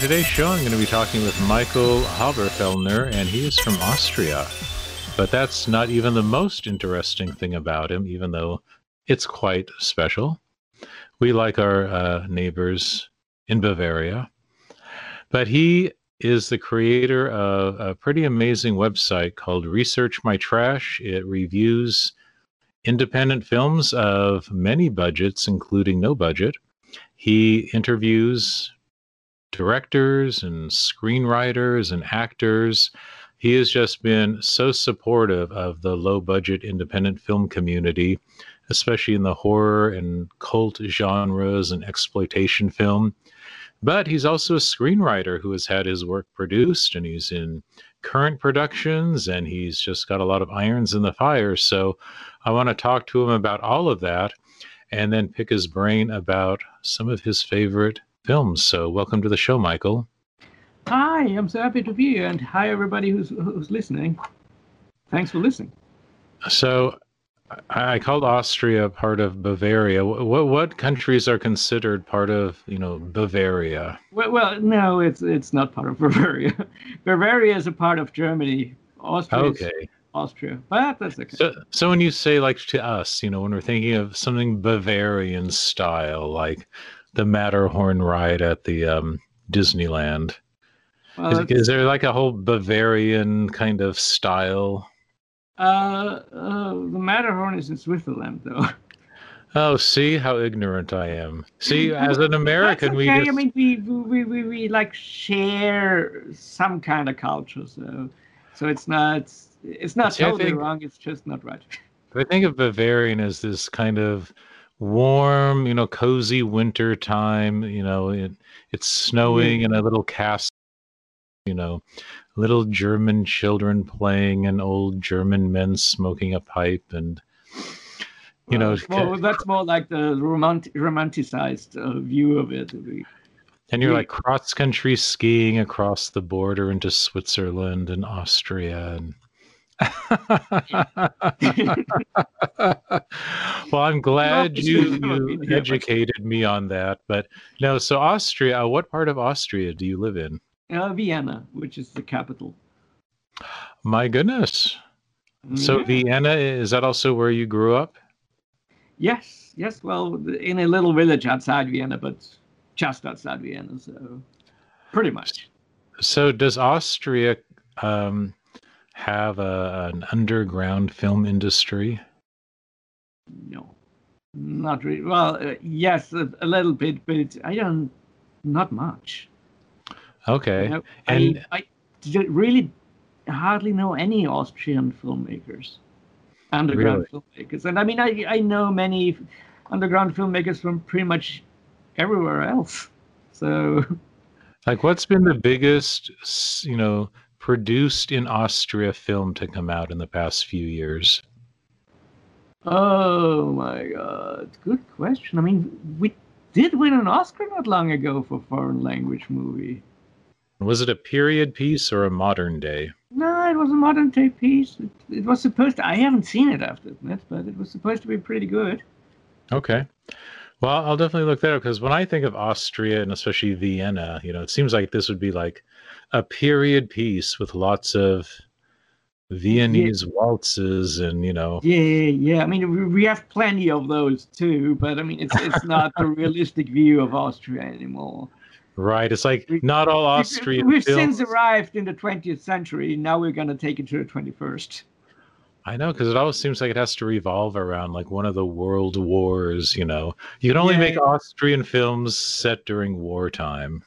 Today's show, I'm going to be talking with Michael Haberfelner, and he is from Austria. But that's not even the most interesting thing about him, even though it's quite special. We like our uh, neighbors in Bavaria. But he is the creator of a pretty amazing website called Research My Trash. It reviews independent films of many budgets, including no budget. He interviews directors and screenwriters and actors. He has just been so supportive of the low budget independent film community, especially in the horror and cult genres and exploitation film. But he's also a screenwriter who has had his work produced and he's in current productions and he's just got a lot of irons in the fire. So I want to talk to him about all of that and then pick his brain about some of his favorite films. So, welcome to the show, Michael. Hi, I'm so happy to be here, and hi everybody who's who's listening. Thanks for listening. So, I called Austria part of Bavaria. What what countries are considered part of you know Bavaria? Well, well no, it's it's not part of Bavaria. Bavaria is a part of Germany. Austria. Okay. Austria, but that's okay. So, so when you say like to us, you know, when we're thinking of something Bavarian style, like the Matterhorn ride at the um, Disneyland. Well, is, is, there like a whole Bavarian kind of style? Uh, uh, the Matterhorn is in Switzerland, though. Oh, see how ignorant I am. See, as an American, okay. we just... I mean, we, we, we, we like share some kind of culture, so so it's not it's not see, totally think, wrong. It's just not right. I think of Bavarian as this kind of warm, you know, cozy winter time. You know, it, it's snowing in a little castle. You know, little German children playing and old German men smoking a pipe and. You know, well, that's more like the romantic, romanticized uh, view of it. And you're like cross country skiing across the border into Switzerland and Austria and well, I'm glad you, you educated me on that. But no, so Austria, what part of Austria do you live in? Uh, Vienna, which is the capital. My goodness. So yeah. Vienna, is that also where you grew up? Yes, yes. Well, in a little village outside Vienna, but just outside Vienna. So pretty much. So does Austria um, have a, an underground film industry? No, not really. Well, uh, yes, a, a, little bit, but I don't, not much. Okay. You know, and I, I really hardly know any Austrian filmmakers, underground really? filmmakers. And I mean, I, I know many underground filmmakers from pretty much everywhere else. So, like, what's been the biggest, you know, produced in Austria film to come out in the past few years? Oh my god, good question. I mean, we did win an Oscar not long ago for foreign language movie. Was it a period piece or a modern day? No, it was a modern day piece. It, it was supposed to. I haven't seen it after that, but it was supposed to be pretty good. Okay. Well, I'll definitely look that up because when I think of Austria and especially Vienna, you know, it seems like this would be like a period piece with lots of Viennese yeah. waltzes and you know. Yeah, yeah. I mean, we have plenty of those too, but I mean, it's it's not a realistic view of Austria anymore. Right. It's like we, not all Austrian. We've films... since arrived in the 20th century. Now we're going to take it to the 21st. I know, because it always seems like it has to revolve around like one of the world wars. You know, you can only yeah. make Austrian films set during wartime.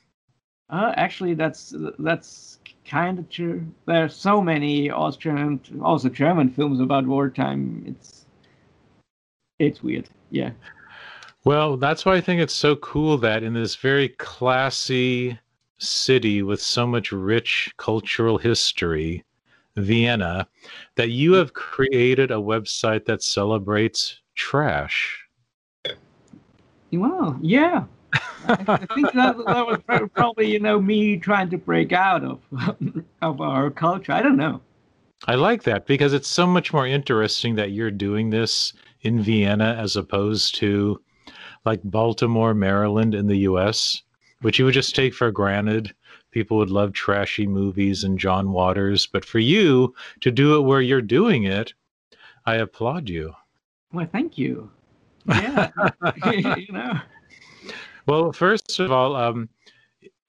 Uh, actually, that's that's kind of true. There are so many Austrian, also German films about wartime. It's it's weird. Yeah. Well, that's why I think it's so cool that in this very classy city with so much rich cultural history, Vienna, that you have created a website that celebrates trash. Well, yeah. I, think that, that was probably you know me trying to break out of of our culture. I don't know. I like that because it's so much more interesting that you're doing this in Vienna as opposed to like Baltimore, Maryland in the US which you would just take for granted. People would love trashy movies and John Waters, but for you to do it where you're doing it, I applaud you. Well, thank you. Yeah, you know. Well, first of all, um,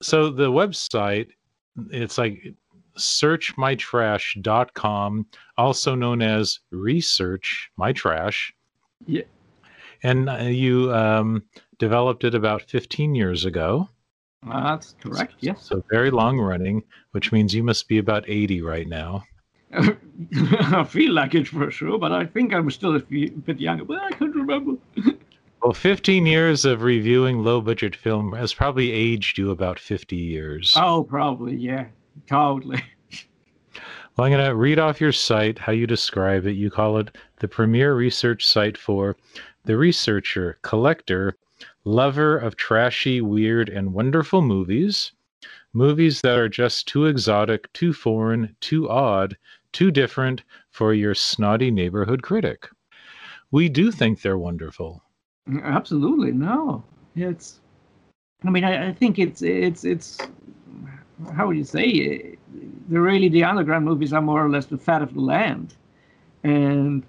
so the website, it's like searchmytrash.com, also known as Research My Trash. Yeah. And uh, you um, developed it about 15 years ago. Uh, that's correct, yes. So very long running, which means you must be about 80 right now. I feel like it for sure, but I think I'm still a few, bit younger, but I can't remember. well, 15 years of reviewing low budget film has probably aged you about 50 years. Oh, probably, yeah. Totally. Well, I'm going to read off your site, how you describe it. You call it the premier research site for the researcher, collector, lover of trashy, weird, and wonderful movies. Movies that are just too exotic, too foreign, too odd, too different for your snotty neighborhood critic. We do think they're wonderful. Absolutely, no. It's. I mean, I, I think it's it's it's. How would you say? It? The really the underground movies are more or less the fat of the land, and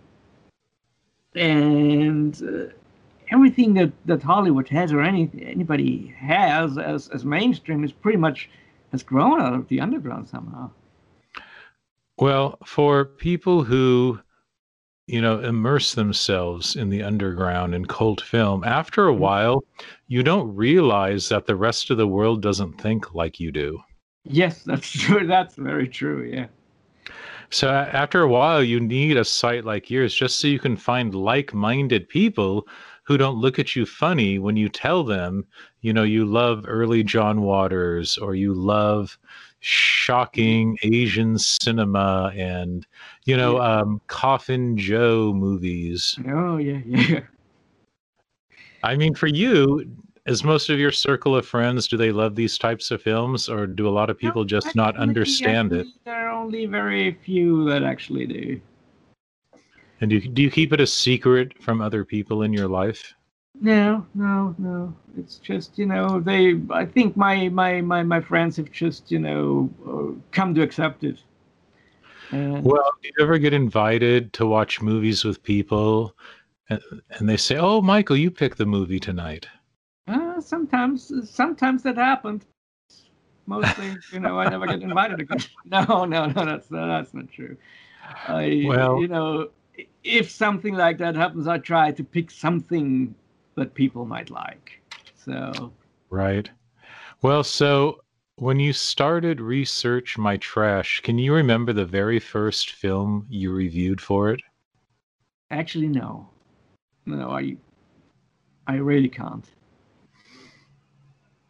and uh, everything that, that Hollywood has or any anybody has as as mainstream is pretty much has grown out of the underground somehow. Well, for people who you know immerse themselves in the underground and cult film. After a mm-hmm. while you don't realize that the rest of the world doesn't think like you do. Yes that's true. That's very true yeah. So after a while you need a site like yours just so you can find like-minded people who don't look at you funny when you tell them, you know, you love early John Waters or you love shocking Asian cinema and, you know, yeah. um, Coffin Joe movies. Oh, yeah, yeah. I mean, for you, is most of your circle of friends do they love these types of films or do a lot of people no, just not understand it there are only very few that actually do and do you, do you keep it a secret from other people in your life? No, no, no. It's just you know they. I think my my my my friends have just you know uh, come to accept it. And well, do you ever get invited to watch movies with people, and, and they say, "Oh, Michael, you pick the movie tonight." Uh, sometimes, sometimes that happened. Mostly, you know, I never get invited again. No, no, no, that's that's not true. I, well, you know, if something like that happens, I try to pick something that people might like. So right. Well, so when you started research my trash, can you remember the very first film you reviewed for it? Actually, no. No, I I really can't.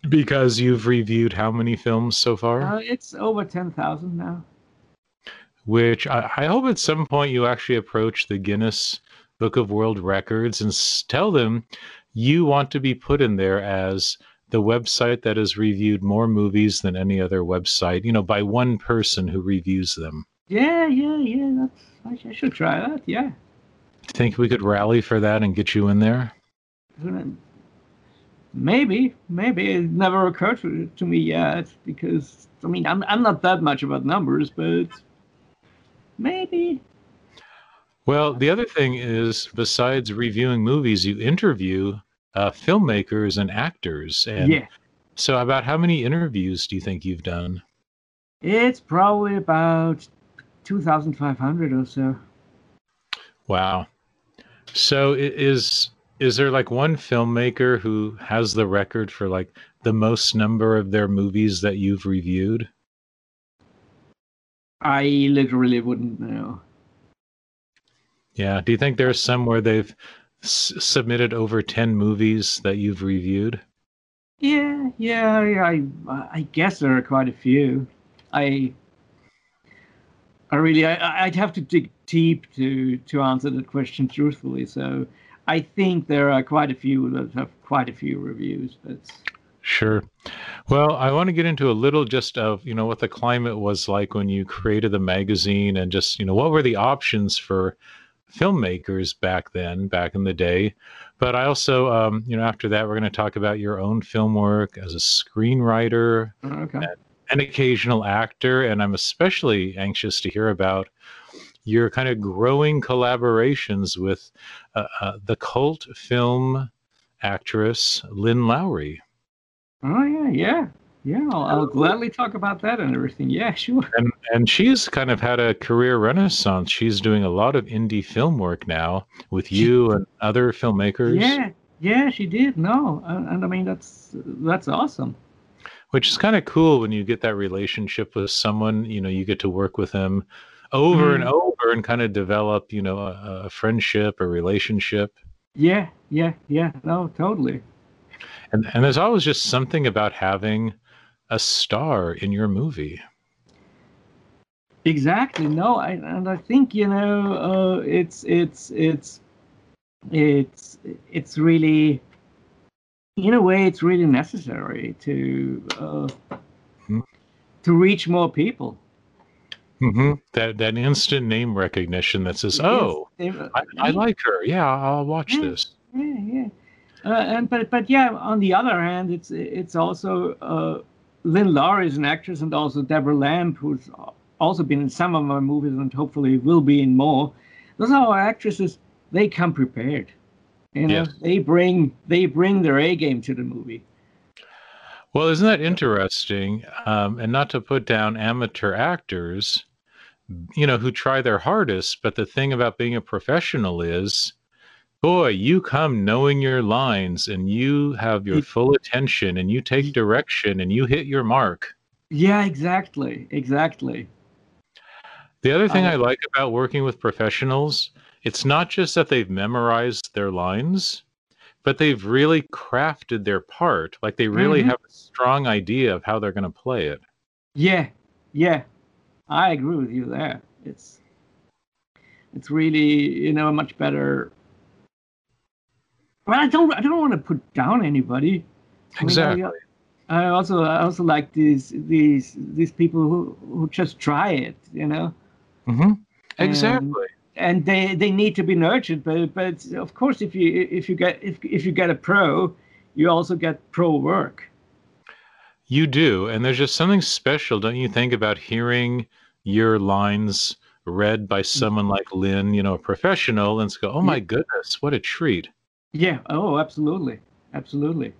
Because you've reviewed how many films so far? Uh, it's over 10,000 now which I, I, hope at some point you actually approach the Guinness Book of World Records and s- tell them you want to be put in there as the website that has reviewed more movies than any other website, you know, by one person who reviews them. Yeah, yeah, yeah. That's I, should try that. Yeah. Think we could rally for that and get you in there? Maybe, maybe it never occurred to, to me yet because I mean I'm I'm not that much about numbers, but maybe. Well, the other thing is, besides reviewing movies, you interview uh, filmmakers and actors. And yeah. So, about how many interviews do you think you've done? It's probably about 2,500 or so. Wow. So, is is there like one filmmaker who has the record for like the most number of their movies that you've reviewed? I literally wouldn't know. Yeah. Do you think there's some where they've s- submitted over 10 movies that you've reviewed? Yeah, yeah, I, I guess there are quite a few. I, I really, I, I'd have to dig deep to to answer that question truthfully. So, I think there are quite a few that have quite a few reviews. That's Sure. Well, I want to get into a little just of, you know, what the climate was like when you created the magazine and just, you know, what were the options for filmmakers back then, back in the day. But I also, um, you know, after that, we're going to talk about your own film work as a screenwriter, Okay. an occasional actor, and I'm especially anxious to hear about your kind of growing collaborations with uh, uh, the cult film actress Lynn Lowry. Oh yeah, yeah, yeah. I'll, I'll gladly talk about that and everything. Yeah, sure. And and she's kind of had a career renaissance. She's doing a lot of indie film work now with you and other filmmakers. Yeah, yeah, she did. No, and, and I mean that's that's awesome. Which is kind of cool when you get that relationship with someone, you know, you get to work with them over and Mm. over and kind of develop, you know, a, a friendship, a relationship. Yeah, yeah, yeah. No, totally. And and there's always just something about having a star in your movie. Exactly. No, I and I think you know uh, it's it's it's it's it's really in a way it's really necessary to uh, Hmm. to reach more people. Mm-hmm. That that instant name recognition that says, Yes, "Oh, they- I, I like her. Yeah, I'll watch Yeah. this." yeah, yeah. Uh, and but but yeah, on the other hand, it's it's also uh, Lynn Lowry is an actress, and also Deborah Lamb, who's also been in some of my movies, and hopefully will be in more. Those are our actresses. They come prepared. You know, Yes. they bring they bring their A game to the movie. Well, isn't that interesting? Um, and not to put down amateur actors, you know, who try their hardest, but the thing about being a professional is, boy, you come knowing your lines and you have your full attention and you take direction and you hit your mark. Yeah, exactly, exactly. The other thing I- I like about working with professionals, it's not just that they've memorized their lines, but they've really crafted their part. Like they really Mhm. have a strong idea of how they're going to play it. Yeah, yeah, I agree with you there. It's it's really you know a much better. Well, I don't I don't want to put down anybody. I mean, I- Exactly. I also I also like these these these people who who just try it, you know, hmm Exactly. and they they need to be nurtured. But but of course, if you if you get if if you get a pro, you also get pro work. You do. And there's just something special, don't you think, about hearing your lines read by someone like Lynn, you know, a professional, and go, oh my goodness, what a treat. Yeah. Oh, absolutely, absolutely.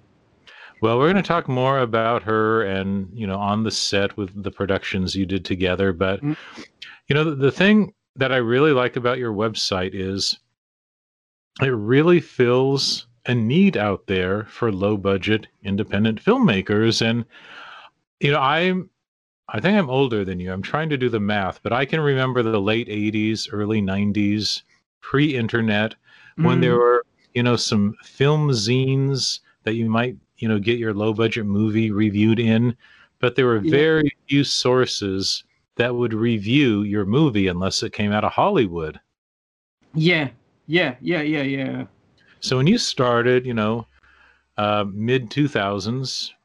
Well, we're going to talk more about her and, you know, on the set with the productions you did together. But, Mm. you know, the, the thing that I really like about your website is it really fills a need out there for low budget independent filmmakers. And, you know, I'm, I think I'm older than you. I'm trying to do the math, but I can remember the late 80s, early 90s, pre internet, when Mm. there were you know some film zines that you might you know get your low budget movie reviewed in but there were Yeah. very few sources that would review your movie unless it came out of hollywood Yeah, yeah, yeah, yeah, yeah. so when you started you know uh, mid 2000s Mm.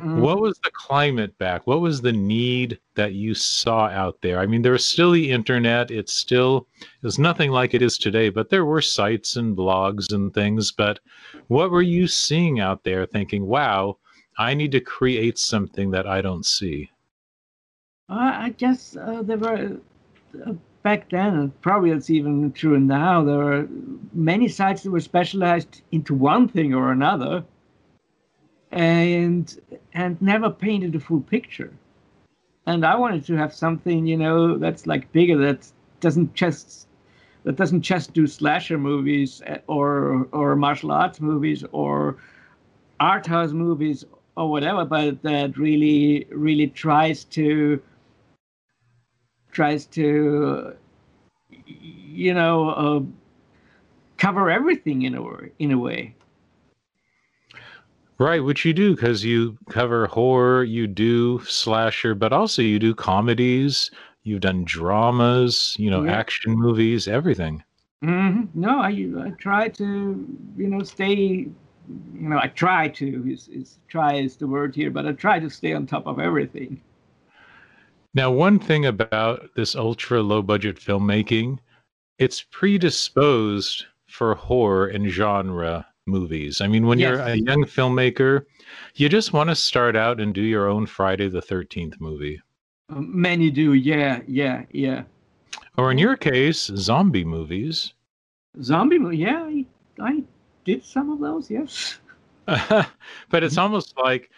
What was the climate back? What was the need that you saw out there? I mean there was still the internet. It's still it was nothing like it is today but there were sites and blogs and things but what were you seeing out there thinking wow i need to create something that i don't see Uh, I guess uh, there were uh, back then, and probably it's even true now. There were many sites that were specialized into one thing or another, and and never painted a full picture. And I wanted to have something, you know, that's like bigger. That doesn't just that doesn't just do slasher movies eh, or or martial arts movies or art house movies or whatever, but that really really tries to tries to you know uh, cover everything in a in a way. Right which you do because you cover horror you do slasher but also you do comedies you've done dramas you know Yeah. action movies everything hmm No, I I try to you know stay you know I try to is is try is the word here, but I try to stay on top of everything. Now, one thing about this ultra low budget filmmaking, it's predisposed for horror and genre movies. I mean, when Yes. you're a young filmmaker, you just want to start out and do your own Friday the 13th movie. Um, Many do, yeah, yeah, yeah. Or in your case, zombie movies. Zombie movie, yeah, I, I did some of those, yes. but it's almost like,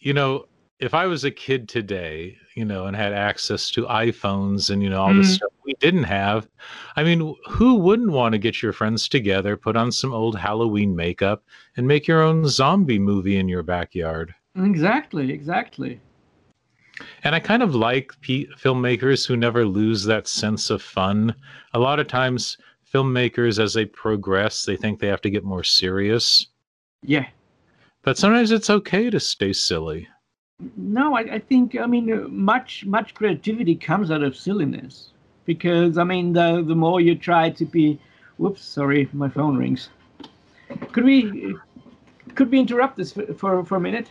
you know, if I was a kid today, you know, and had access to iPhones and, you know, all the Mhm. stuff we didn't have, I mean, who wouldn't want to get your friends together, put on some old Halloween makeup, and make your own zombie movie in your backyard? Exactly, exactly. And I kind of like pe- filmmakers who never lose that sense of fun. A lot of times, filmmakers, as they progress, they think they have to get more serious. Yeah. But sometimes it's okay to stay silly. No, I, I think I mean much much creativity comes out of silliness because I mean the the more you try to be, whoops, sorry, my phone rings. Could we could we interrupt this for for, for a minute?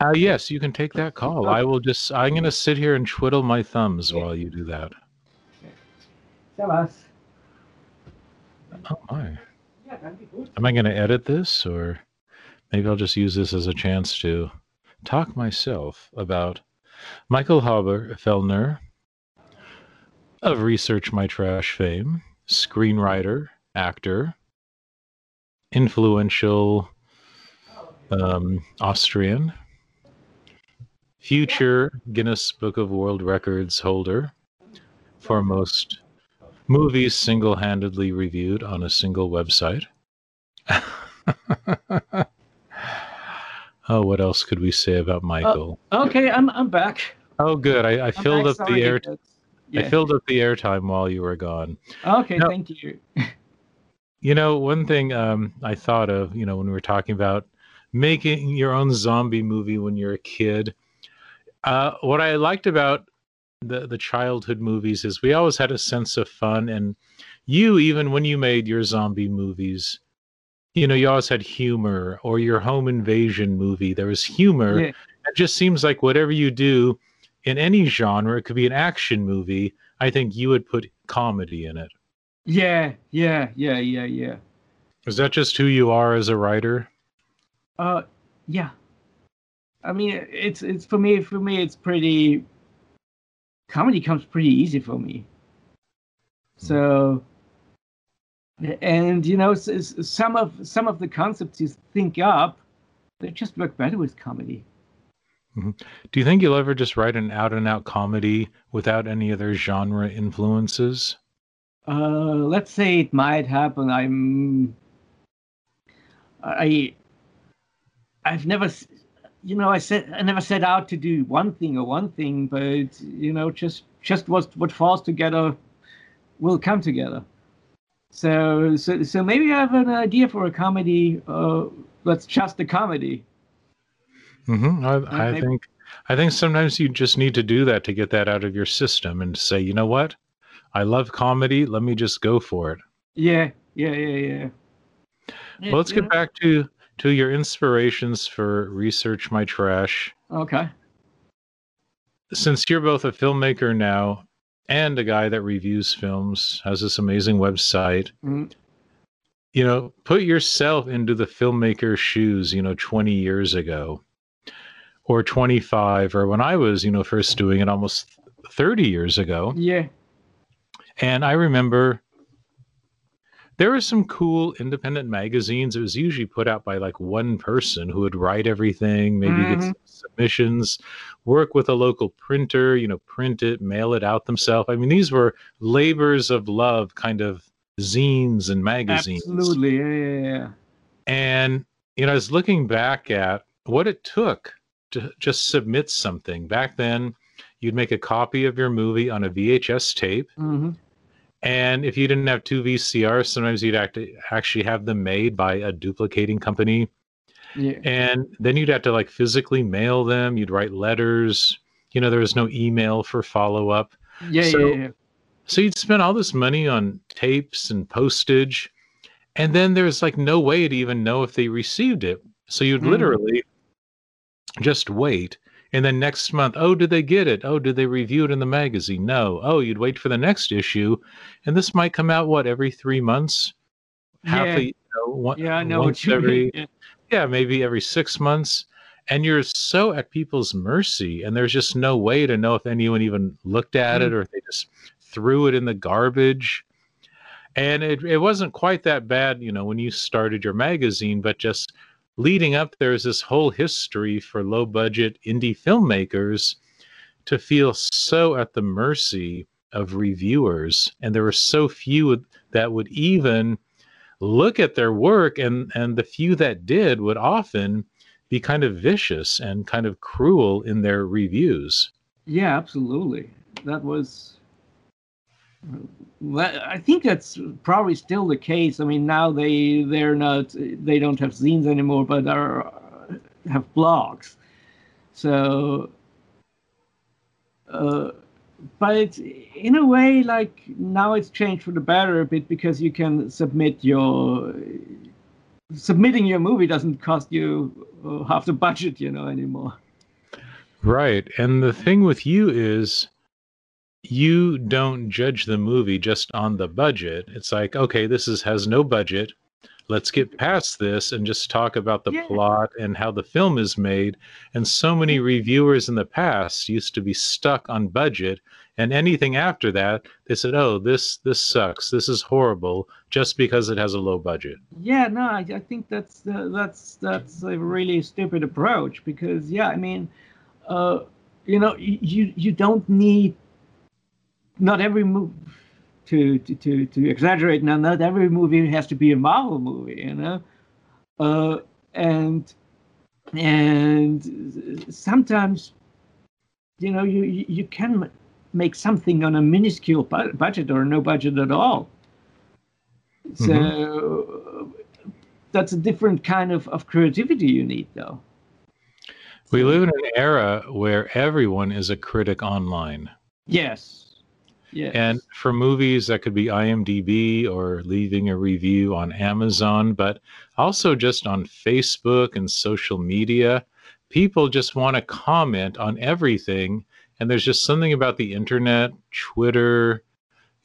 Uh, yes, you can take that call. I will just, I'm going to sit here and twiddle my thumbs while you do that. Tell us. Oh, my. Yeah, that'd be good. Am I going to edit this or maybe I'll just use this as a chance to talk myself about Michael Haberfelner of Research My Trash fame, screenwriter, actor, influential um, Austrian, future Guinness Book of World Records holder for most movies single handedly reviewed on a single website. oh, what else could we say about Michael? Okay, I'm I'm back. oh, good. I, I filled back, up the air. but- I filled up the airtime while you were gone. Okay, No. thank you. You know, one thing um, I thought of, you know, when we were talking about making your own zombie movie when you're a kid, uh, what I liked about the the childhood movies is we always had a sense of fun, and you even when you made your zombie movies, you know, you always had humor. Or your home invasion movie, there was humor. Yeah. It just seems like whatever you do in any genre, it could be an action movie. I think you would put comedy in it. Yeah, yeah, yeah, yeah, yeah. Is that just who you are as a writer? Uh, yeah. I mean, it's it's for me. For me, it's pretty. Comedy comes pretty easy for me. So. And you know, some of some of the concepts you think up, they just work better with comedy. Do you think you'll ever just write an out and out comedy without any other genre influences? Uh, let's say it might happen. I'm. I. I've never, you know, I said I never set out to do one thing or one thing, but you know, just just what what falls together will come together. So so so maybe I have an idea for a comedy. Uh, that's just a comedy. hmm I, I think I think sometimes you just need to do that to get that out of your system and say, you know what, I love comedy. Let me just go for it. Yeah, yeah, yeah, yeah. Yeah, Well, let's you get back to to your inspirations for research my trash. Okay. Since you're both a filmmaker now and a guy that reviews films, has this amazing website, Mm, you know, put yourself into the filmmaker's shoes, you know, 20 years ago or 25, or when I was, you know, first doing it almost 30 years ago. Yeah. And I remember there were some cool independent magazines. It was usually put out by like one person who would write everything, maybe get Mhm. some submissions, work with a local printer, you know, print it, mail it out themselves. I mean, these were labors of love kind of zines and magazines. Absolutely. Yeah, yeah, yeah. And, you know, I was looking back at what it took to just submit something. Back then, you'd make a copy of your movie on a VHS tape. hmm And if you didn't have two VCRs, sometimes you'd act- actually have them made by a duplicating company. Yeah. And then you'd have to like physically mail them. You'd write letters. You know, there was no email for follow up. Yeah, So- yeah, yeah. So you'd spend all this money on tapes and postage. And then there's like no way to even know if they received it. So you'd Mhm. literally just wait. And then next month, oh, did they get it? Oh, did they review it in the magazine? No. Oh, you'd wait for the next issue. And this might come out, what, every three months? half Yeah. a you know, one, Yeah, I know once what you every mean. Yeah. maybe every six months. And you're so at people's mercy and there's just no way to know if anyone even looked at it mm-hmm. or if they just threw it in the garbage. And it, it wasn't quite that bad you know when you started your magazine but just leading up there's this whole history for low budget indie filmmakers to feel so at the mercy of reviewers. And there were so few that would even look at their work and and the few that did would often be kind of vicious and kind of cruel in their reviews Yeah, absolutely. That was. I think that's probably still the case. I mean, now they they're not they don't have zines anymore, but are have blogs. So, uh, but in a way, like now it's changed for the better a bit because you can submit your submitting your movie doesn't cost you uh, half the budget, you know, anymore. right. And the thing with you is you don't judge the movie just on the budget. It's like okay this is has no budget let's get past this and just talk about the Yeah. plot and how the film is made. And so many reviewers in the past used to be stuck on budget and anything after that they said oh this this sucks. This is horrible just because it has a low budget. Yeah, no, I, I think that's uh, that's that's a really stupid approach because yeah, I mean, uh, you know, you you don't need not every movie to, to to exaggerate. Now, not every movie has to be a Marvel movie, you know, uh, and and sometimes, you know, you you can make something on a minuscule bu- budget or no budget at all. So that's a different kind of, of creativity you need, though. we live in an era where everyone is a critic online Yes. Yes. And for movies, that could be IMDb or leaving a review on Amazon, but also just on Facebook and social media. People just want to comment on everything. And there's just something about the internet, Twitter,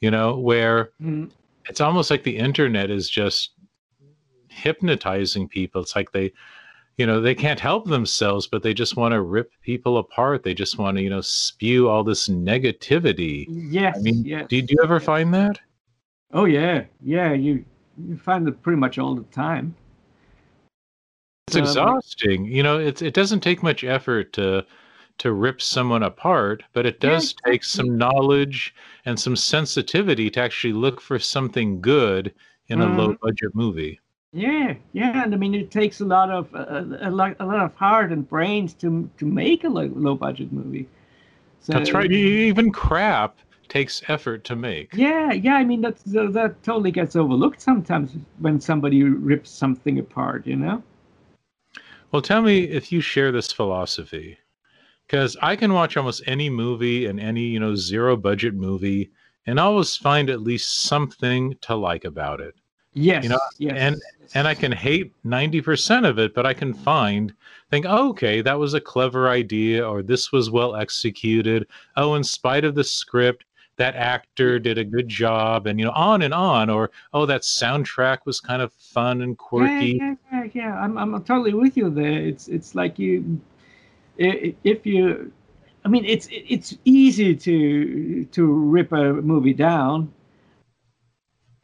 you know, where Mm, it's almost like the internet is just hypnotizing people. It's like they, you know, they can't help themselves, but they just want to rip people apart. They just want to, you know, spew all this negativity. yes. I mean, yes. do, do you ever find that? Oh yeah, yeah. You you find it pretty much all the time. It's Um, exhausting. You know, it's it doesn't take much effort to to rip someone apart, but it Yeah, does take some knowledge and some sensitivity to actually look for something good in a Mhm. low budget movie. Yeah, yeah. And I mean, it takes a lot of uh, a lot a lot of heart and brains to to make a low, low budget movie. So, That's right. Even crap takes effort to make. Yeah, yeah. I mean, that's that, that totally gets overlooked sometimes when somebody rips something apart. You know. Well, tell me if you share this philosophy. Because I can watch almost any movie and any, you know, zero budget movie and always find at least something to like about it. Yes. You know, yes. and- and I can hate 90% of it, but I can find, think, oh, okay, that was a clever idea, or this was well executed. Oh, in spite of the script, that actor did a good job, and you know, on and on. Or oh, that soundtrack was kind of fun and quirky. Yeah, yeah, yeah, yeah. I'm, I'm totally with you there. It's, it's like you, if you, I mean, it's, it's easy to, to rip a movie down,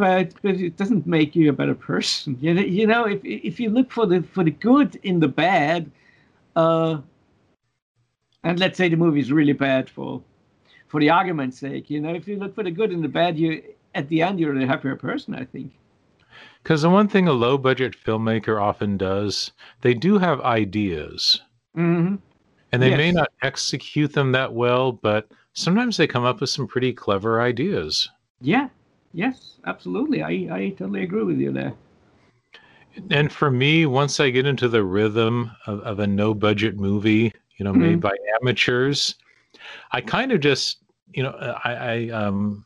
but, but it doesn't make you a better person. You know, you know, if, if you look for the, for the good in the bad, uh, and let's say the movie is really bad for, for the argument's sake, you know, if you look for the good in the bad, you, at the end, you're a happier person, I think. Because the one thing a low budget filmmaker often does, they do have ideas. hmm And they may not execute them that well, but sometimes they come up with some pretty clever ideas. Yeah. Yes, absolutely. I, I totally agree with you there. And for me, once I get into the rhythm of, of a no budget movie, you know, made by amateurs, I kind of just, you know, uh, I, I um,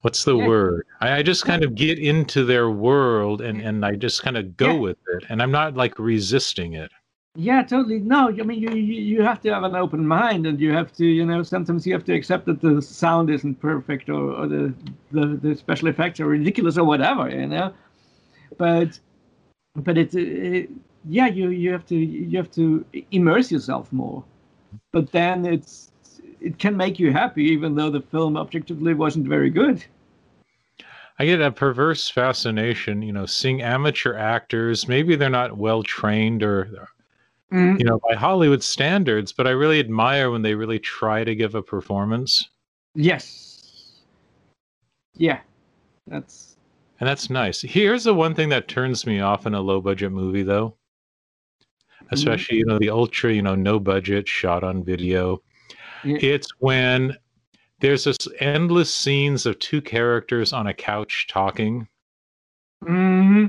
what's the Yeah. word? I, I just kind of get into their world and, and I just kind of go Yeah. with it. And I'm not like resisting it. Yeah, totally. No, I mean you, you you have to have an open mind, and you have to, you know, sometimes you have to accept that the sound isn't perfect, or, or the, the the special effects are ridiculous, or whatever, you know. but but it's it, yeah you you have to you have to immerse yourself more but then it's it can make you happy even though the film objectively wasn't very good I get a perverse fascination, you know, seeing amateur actors. Maybe they're not well trained or, Mm. you know, by Hollywood standards, but I really admire when they really try to give a performance. yes yeah that's And that's nice. Here's the one thing that turns me off in a low budget movie, though. Especially, you know, the ultra, you know, no budget shot on video. Yeah. It's when there's this endless scenes of two characters on a couch talking. hmm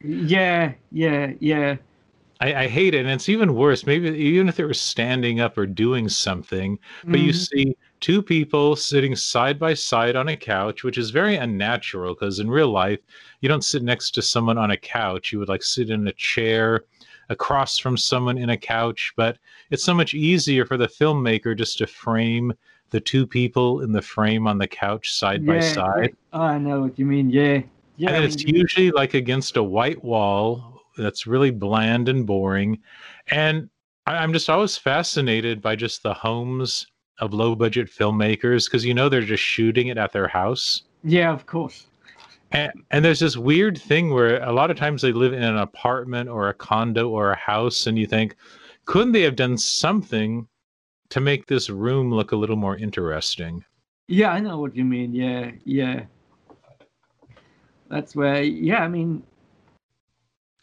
yeah yeah yeah I, I hate it. And it's even worse. Maybe even if they were standing up or doing something, but you Mhm. see two people sitting side by side on a couch, which is very unnatural because in real life, you don't sit next to someone on a couch. You would like sit in a chair across from someone in a couch, but it's so much easier for the filmmaker just to frame the two people in the frame on the couch side by side. yeah. I know what you mean. Yeah, yeah. and I it's mean, usually like against a white wall that's really bland and boring. And I- I'm just always fascinated by just the homes of low budget filmmakers because you know they're just shooting it at their house. yeah, of course. And, and there's this weird thing where a lot of times they live in an apartment or a condo or a house, and you think, couldn't they have done something to make this room look a little more interesting? Yeah, I know what you mean. Yeah, yeah. That's where. Yeah, I mean,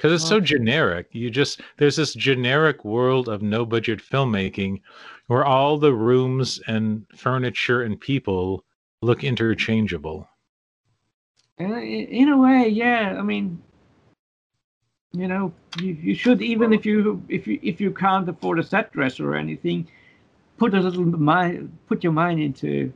because it's so generic you just there's this generic world of no budget filmmaking where all the rooms and furniture and people look interchangeable uh, in a way, yeah. I mean, you know, you, you should even if you if you if you can't afford a set dresser or anything, put a little mind put your mind into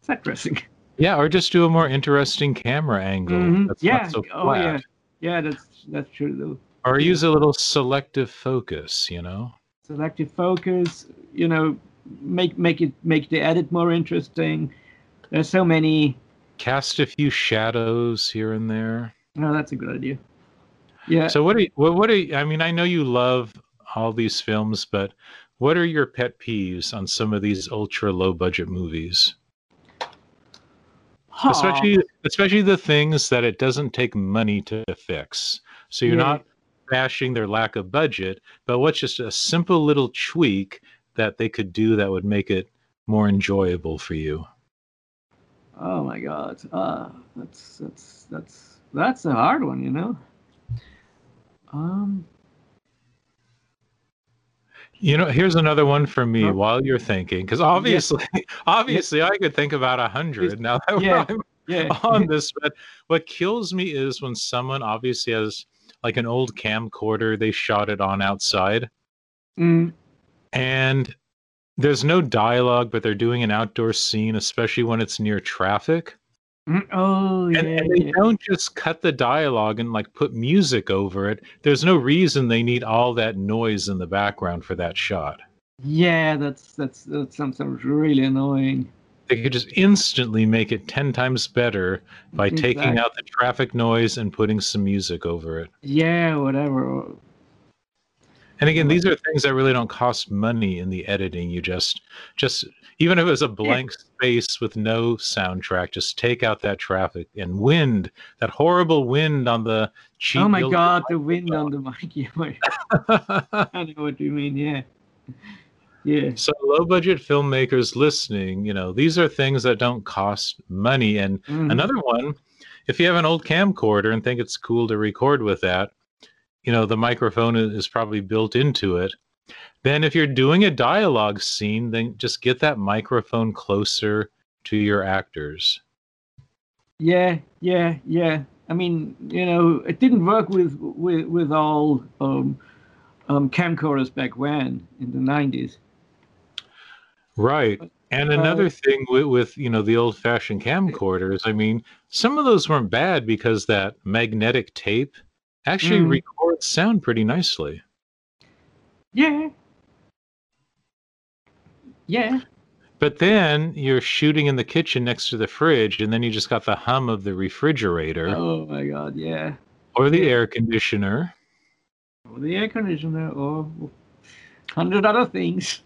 set dressing. yeah or just do a more interesting camera angle Mhm. that's Yeah. not so oh yeah. Yeah, that's that's true though. or use a little selective focus you know? Selective focus you know make make it make the edit more interesting. There's so many. Cast a few shadows here and there. No that's a good idea. Yeah. So what are you, what, what are you, i mean i know you love all these films but what are your pet peeves on some of these ultra low budget movies Huh. especially especially the things that it doesn't take money to fix so you're Yeah. not bashing their lack of budget but what's just a simple little tweak that they could do that would make it more enjoyable for you oh my god uh that's that's that's that's a hard one you know um you know here's another one for me Huh? while you're thinking because obviously obviously i could think about a hundred now that Yeah. i'm yeah. on this but what kills me is when someone obviously has like an old camcorder they shot it on outside Mm, and there's no dialogue but they're doing an outdoor scene especially when it's near traffic Mm, oh yeah, and, and they yeah. don't just cut the dialogue and like put music over it. There's no reason they need all that noise in the background for that shot. Yeah that's that's that's sometimes really annoying. They could just instantly make it 10 times better by taking out the traffic noise and putting some music over it. Yeah whatever and again these are things that really don't cost money in the editing. You just just even if it was a blank space with no soundtrack just take out that traffic and wind that horrible wind on the cheap oh my god the wind on the mic yeah, i know what you mean yeah. Yeah. So low budget filmmakers listening you know these are things that don't cost money. And Mhm. another one if you have an old camcorder and think it's cool to record with that you know the microphone is probably built into it then if you're doing a dialogue scene then just get that microphone closer to your actors Yeah, yeah, yeah. I mean, you know, it didn't work with with with all um, um, camcorders back when in the nineties. right and another thing with, with you know the old fashioned camcorders i mean some of those weren't bad because that magnetic tape actually Mm. records sound pretty nicely Yeah. Yeah. But then you're shooting in the kitchen next to the fridge, and then you just got the hum of the refrigerator. Oh my God. Yeah. or the air conditioner, or the air conditioner, or hundred other things.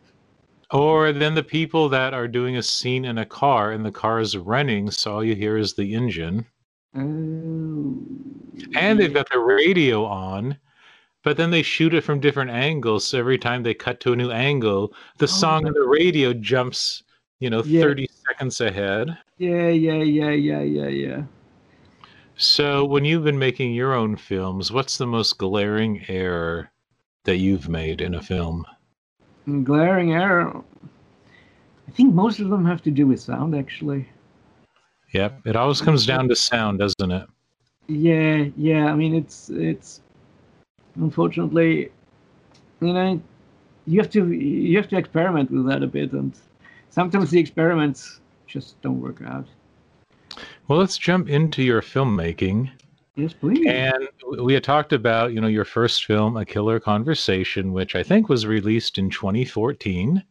Or then the people that are doing a scene in a car and the car is running, so all you hear is the engine. Oh, And they've got the radio on, but then they shoot it from different angles. So every time they cut to a new angle, the oh. song on the radio jumps, you know, Yeah. 30 seconds ahead. yeah, yeah, yeah, yeah, yeah, yeah. So when you've been making your own films, what's the most glaring error that you've made in a film? Mm, glaring error. I think most of them have to do with sound, actually. Yep, it always comes down to sound, doesn't it? Yeah, yeah. I mean, it's it's unfortunately, you know, you have to you have to experiment with that a bit, and sometimes the experiments just don't work out. Well, let's jump into your filmmaking. Yes, please. And we had talked about, you know, your first film, A Killer Conversation, which I think was released in 2014.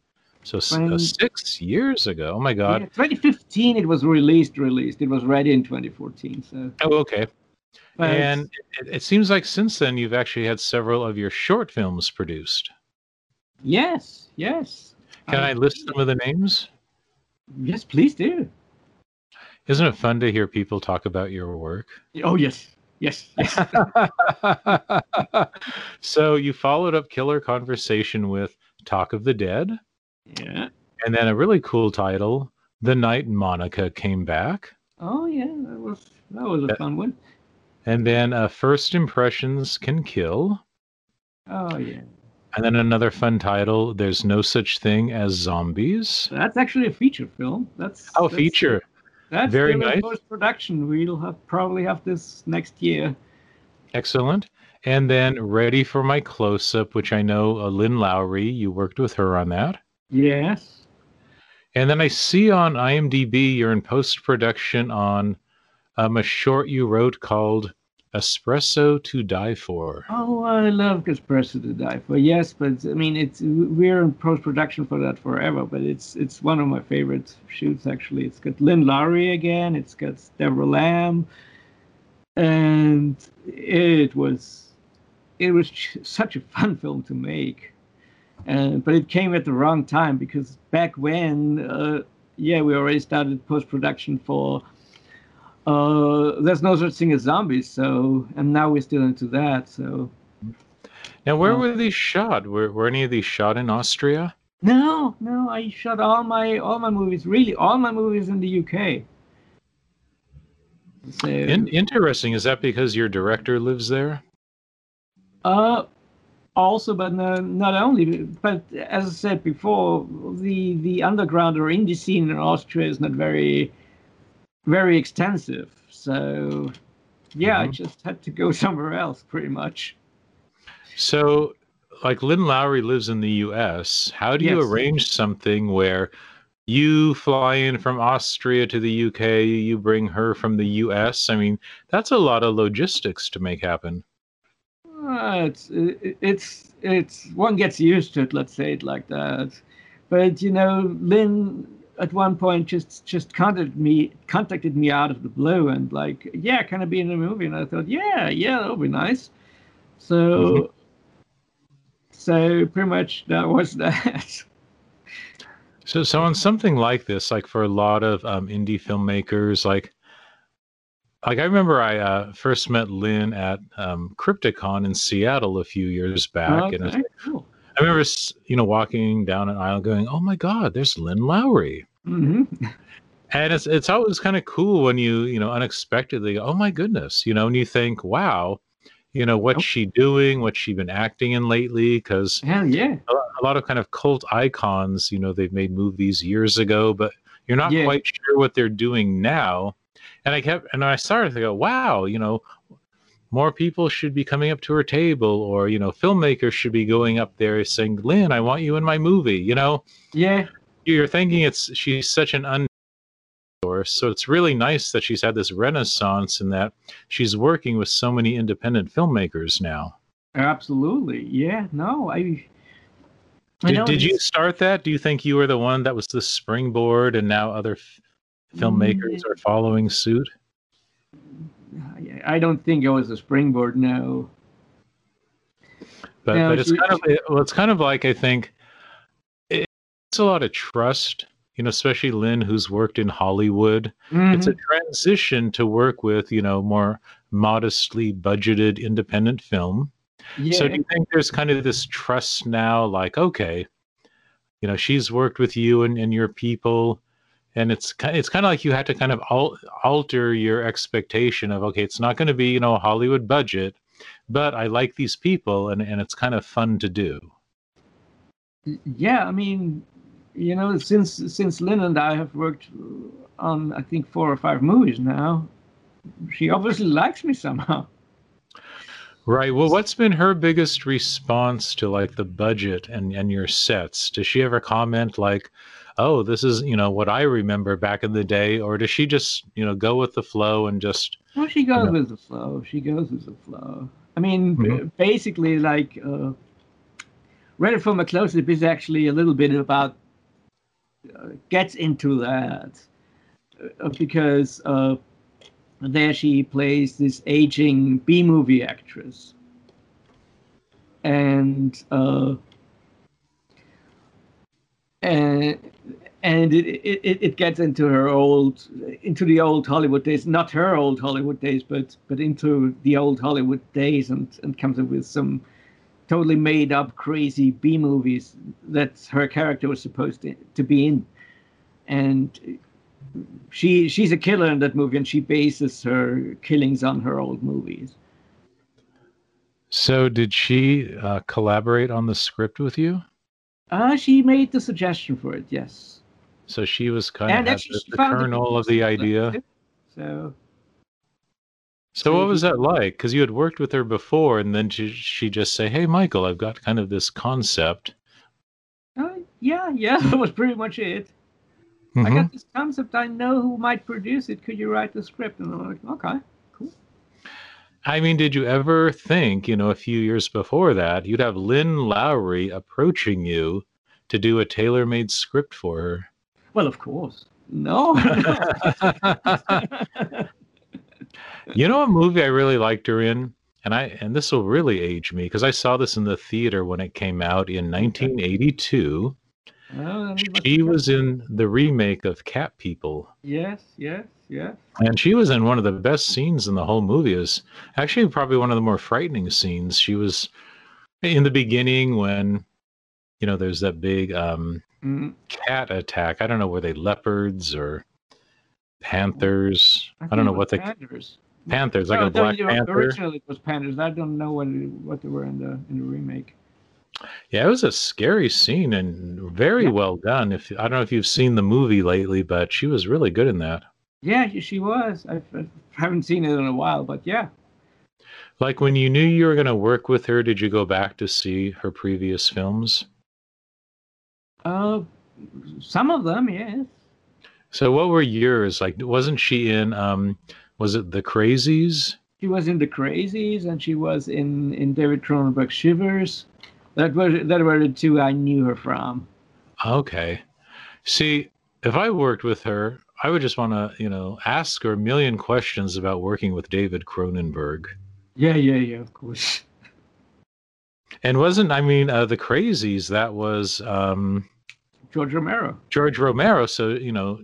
So uh, six years ago. Oh my Yeah, God. 2015, it was released. Released. It was ready in 2014. So, Oh, okay. but and it, it seems like since then you've actually had several of your short films produced. yes, yes. Can I list some of the names? Yes, please do. Isn't it fun to hear people talk about your work? Oh yes, yes, yes. so you followed up Killer Conversation with Talk of the Dead, yeah. and then a really cool title, The Night Monica Came Back. Oh yeah, that was that was a That- fun one. And then uh, First Impressions Can Kill. Oh yeah. And then another fun title, There's No Such Thing as Zombies. That's actually a feature film. That's Oh, that's- feature. That's Very nice. Post production. We'll have probably have this next year. Excellent. And then Ready for My Close Up, which I know uh, Lynn Lowry, you worked with her on that. Yes. And then I see on IMDb you're in post production on um, a short you wrote called Espresso to Die For. Oh, I love Espresso to Die for. Yes, but I mean, it's we're in post production for that forever. But it's it's one of my favorite shoots actually. It's got Lynn Lowry again. It's got Debra Lamb, and it was it was such a fun film to make. And but it came at the wrong time because back when, uh, yeah, we already started post production for. Uh, there's no such thing as zombies, so and now we're still into that. So Now, where Oh. were these shot? Were, were any of these shot in Austria? no, no, I shot all my all my movies, really all my movies in the UK. So In, interesting. Is that because your director lives there? Uh, also, but no, not only, but as I said before, the the underground or indie scene in Austria is not very, very extensive. So, yeah, I Mhm. just had to go somewhere else, pretty much. So, like Lynn Lowry lives in the US. How do you arrange something where you fly in from Austria to the UK, you bring her from the US? I mean, that's a lot of logistics to make happen. Uh, it's it- it's it's one gets used to it. Let's say it like that. But you know, Lynn at one point just just contacted me contacted me out of the blue and like, yeah, can I be in the movie? And I thought, yeah, yeah, that'll be nice. So so pretty much that was that. So, so on something like this, like for a lot of um, indie filmmakers, like, like I remember I uh, first met Lynn at um, Crypticon in Seattle a few years back, and it's cool. I remember, you know, walking down an aisle, going, "Oh my God, there's Lynn Lowry," hmm and it's it's always kind of cool when you you know unexpectedly, "Oh my goodness," you know, and you think, "Wow." You know what's she doing? What's she been acting in lately? Because yeah. a a lot of kind of cult icons, you know, they've made movies years ago, but you're not Yeah. quite sure what they're doing now. And I kept, and I started to go, wow, you know, more people should be coming up to her table, or you know, filmmakers should be going up there saying, "Lynn, I want you in my movie." You know, Yeah. you're thinking it's she's such an un source, so it's really nice that she's had this renaissance and that she's working with so many independent filmmakers now. Absolutely. Yeah. No, I. I Did, did you start that? Do you think you were the one that was the springboard and now other f- filmmakers Mm. are following suit? I don't think it was a springboard. No. But, No, but it's kind of well, it's kind of like I think it's a lot of trust, you know, especially Lynn, who's worked in Hollywood. It's a Mhm. transition to work with, you know, more modestly budgeted independent film. yeah. So do you think there's kind of this trust now, like, okay, you know, she's worked with you and, and your people, and it's kind it's kind of like you had to kind of al- alter your expectation of, okay, it's not going to be, you know, a Hollywood budget, but I like these people, and and it's kind of fun to do. yeah i mean you know since since lynn and i have worked on i think four or five movies now she obviously likes me somehow Right. Well, what's been her biggest response to like the budget and and your sets? Does she ever comment like, "Oh, this is you know what I remember back in the day," or does she just you know go with the flow and just well she goes Yeah. with the flow she goes with the flow i mean Mhm. basically like uh ready for my close-up is actually a little bit about uh, gets into that uh, because uh there she plays this aging B movie actress. And uh and and it, it, it- it gets into her old into the old Hollywood days, not her old Hollywood days, but but into the old Hollywood days and, and comes up with some totally made up crazy B movies that her character was supposed to, to be in. And she she's a killer in that movie and she bases her killings on her old movies So, did she uh, collaborate on the script with you? Uh she made the suggestion for it yes So she was kind of and actually the, the kernel of the idea. so So, what was that like? Because you had worked with her before, and then she she just say, "Hey, Michael, I've got kind of this concept." uh, yeah yeah that was pretty much it i Mhm. got this concept i know who might produce it could you write the script and i'm like okay I mean, did you ever think, you know, a few years before that, you'd have Lynn Lowry approaching you to do a tailor-made script for her? well of course. No. You know, a movie I really liked her in, and I and this will really age me because I saw this in the theater when it came out in 1982. Well, then we must She was in the remake of Cat People, yes yes yes and she was in one of the best scenes in the whole movie. Is actually probably one of the more frightening scenes. She was in the beginning when you know there's that big um, Mm, cat attack. I don't know were they leopards or panthers. I, think don't know what they Panthers. panthers like No, a black the- panther. Originally, it was Panthers. I don't know what what they were in the in the remake. Yeah, it was a scary scene and very Yeah. well done. If I don't know if you've seen the movie lately, but she was really good in that. Yeah, she- was. I, I haven't seen it in a while, but yeah. Like when you knew you were going to work with her, did you go back to see her previous films? Uh, some of them, yes. So what were yours? Like wasn't she in um was it The Crazies? She was in the Crazies, and she was in in David Cronenberg's Shivers. That were that were the two I knew her from. Okay. See, if I worked with her, I would just want to, you know, ask her a million questions about working with David Cronenberg. Yeah, yeah, yeah. Of course. And wasn't I mean uh, The Crazies that was um George Romero. George Romero. So you know,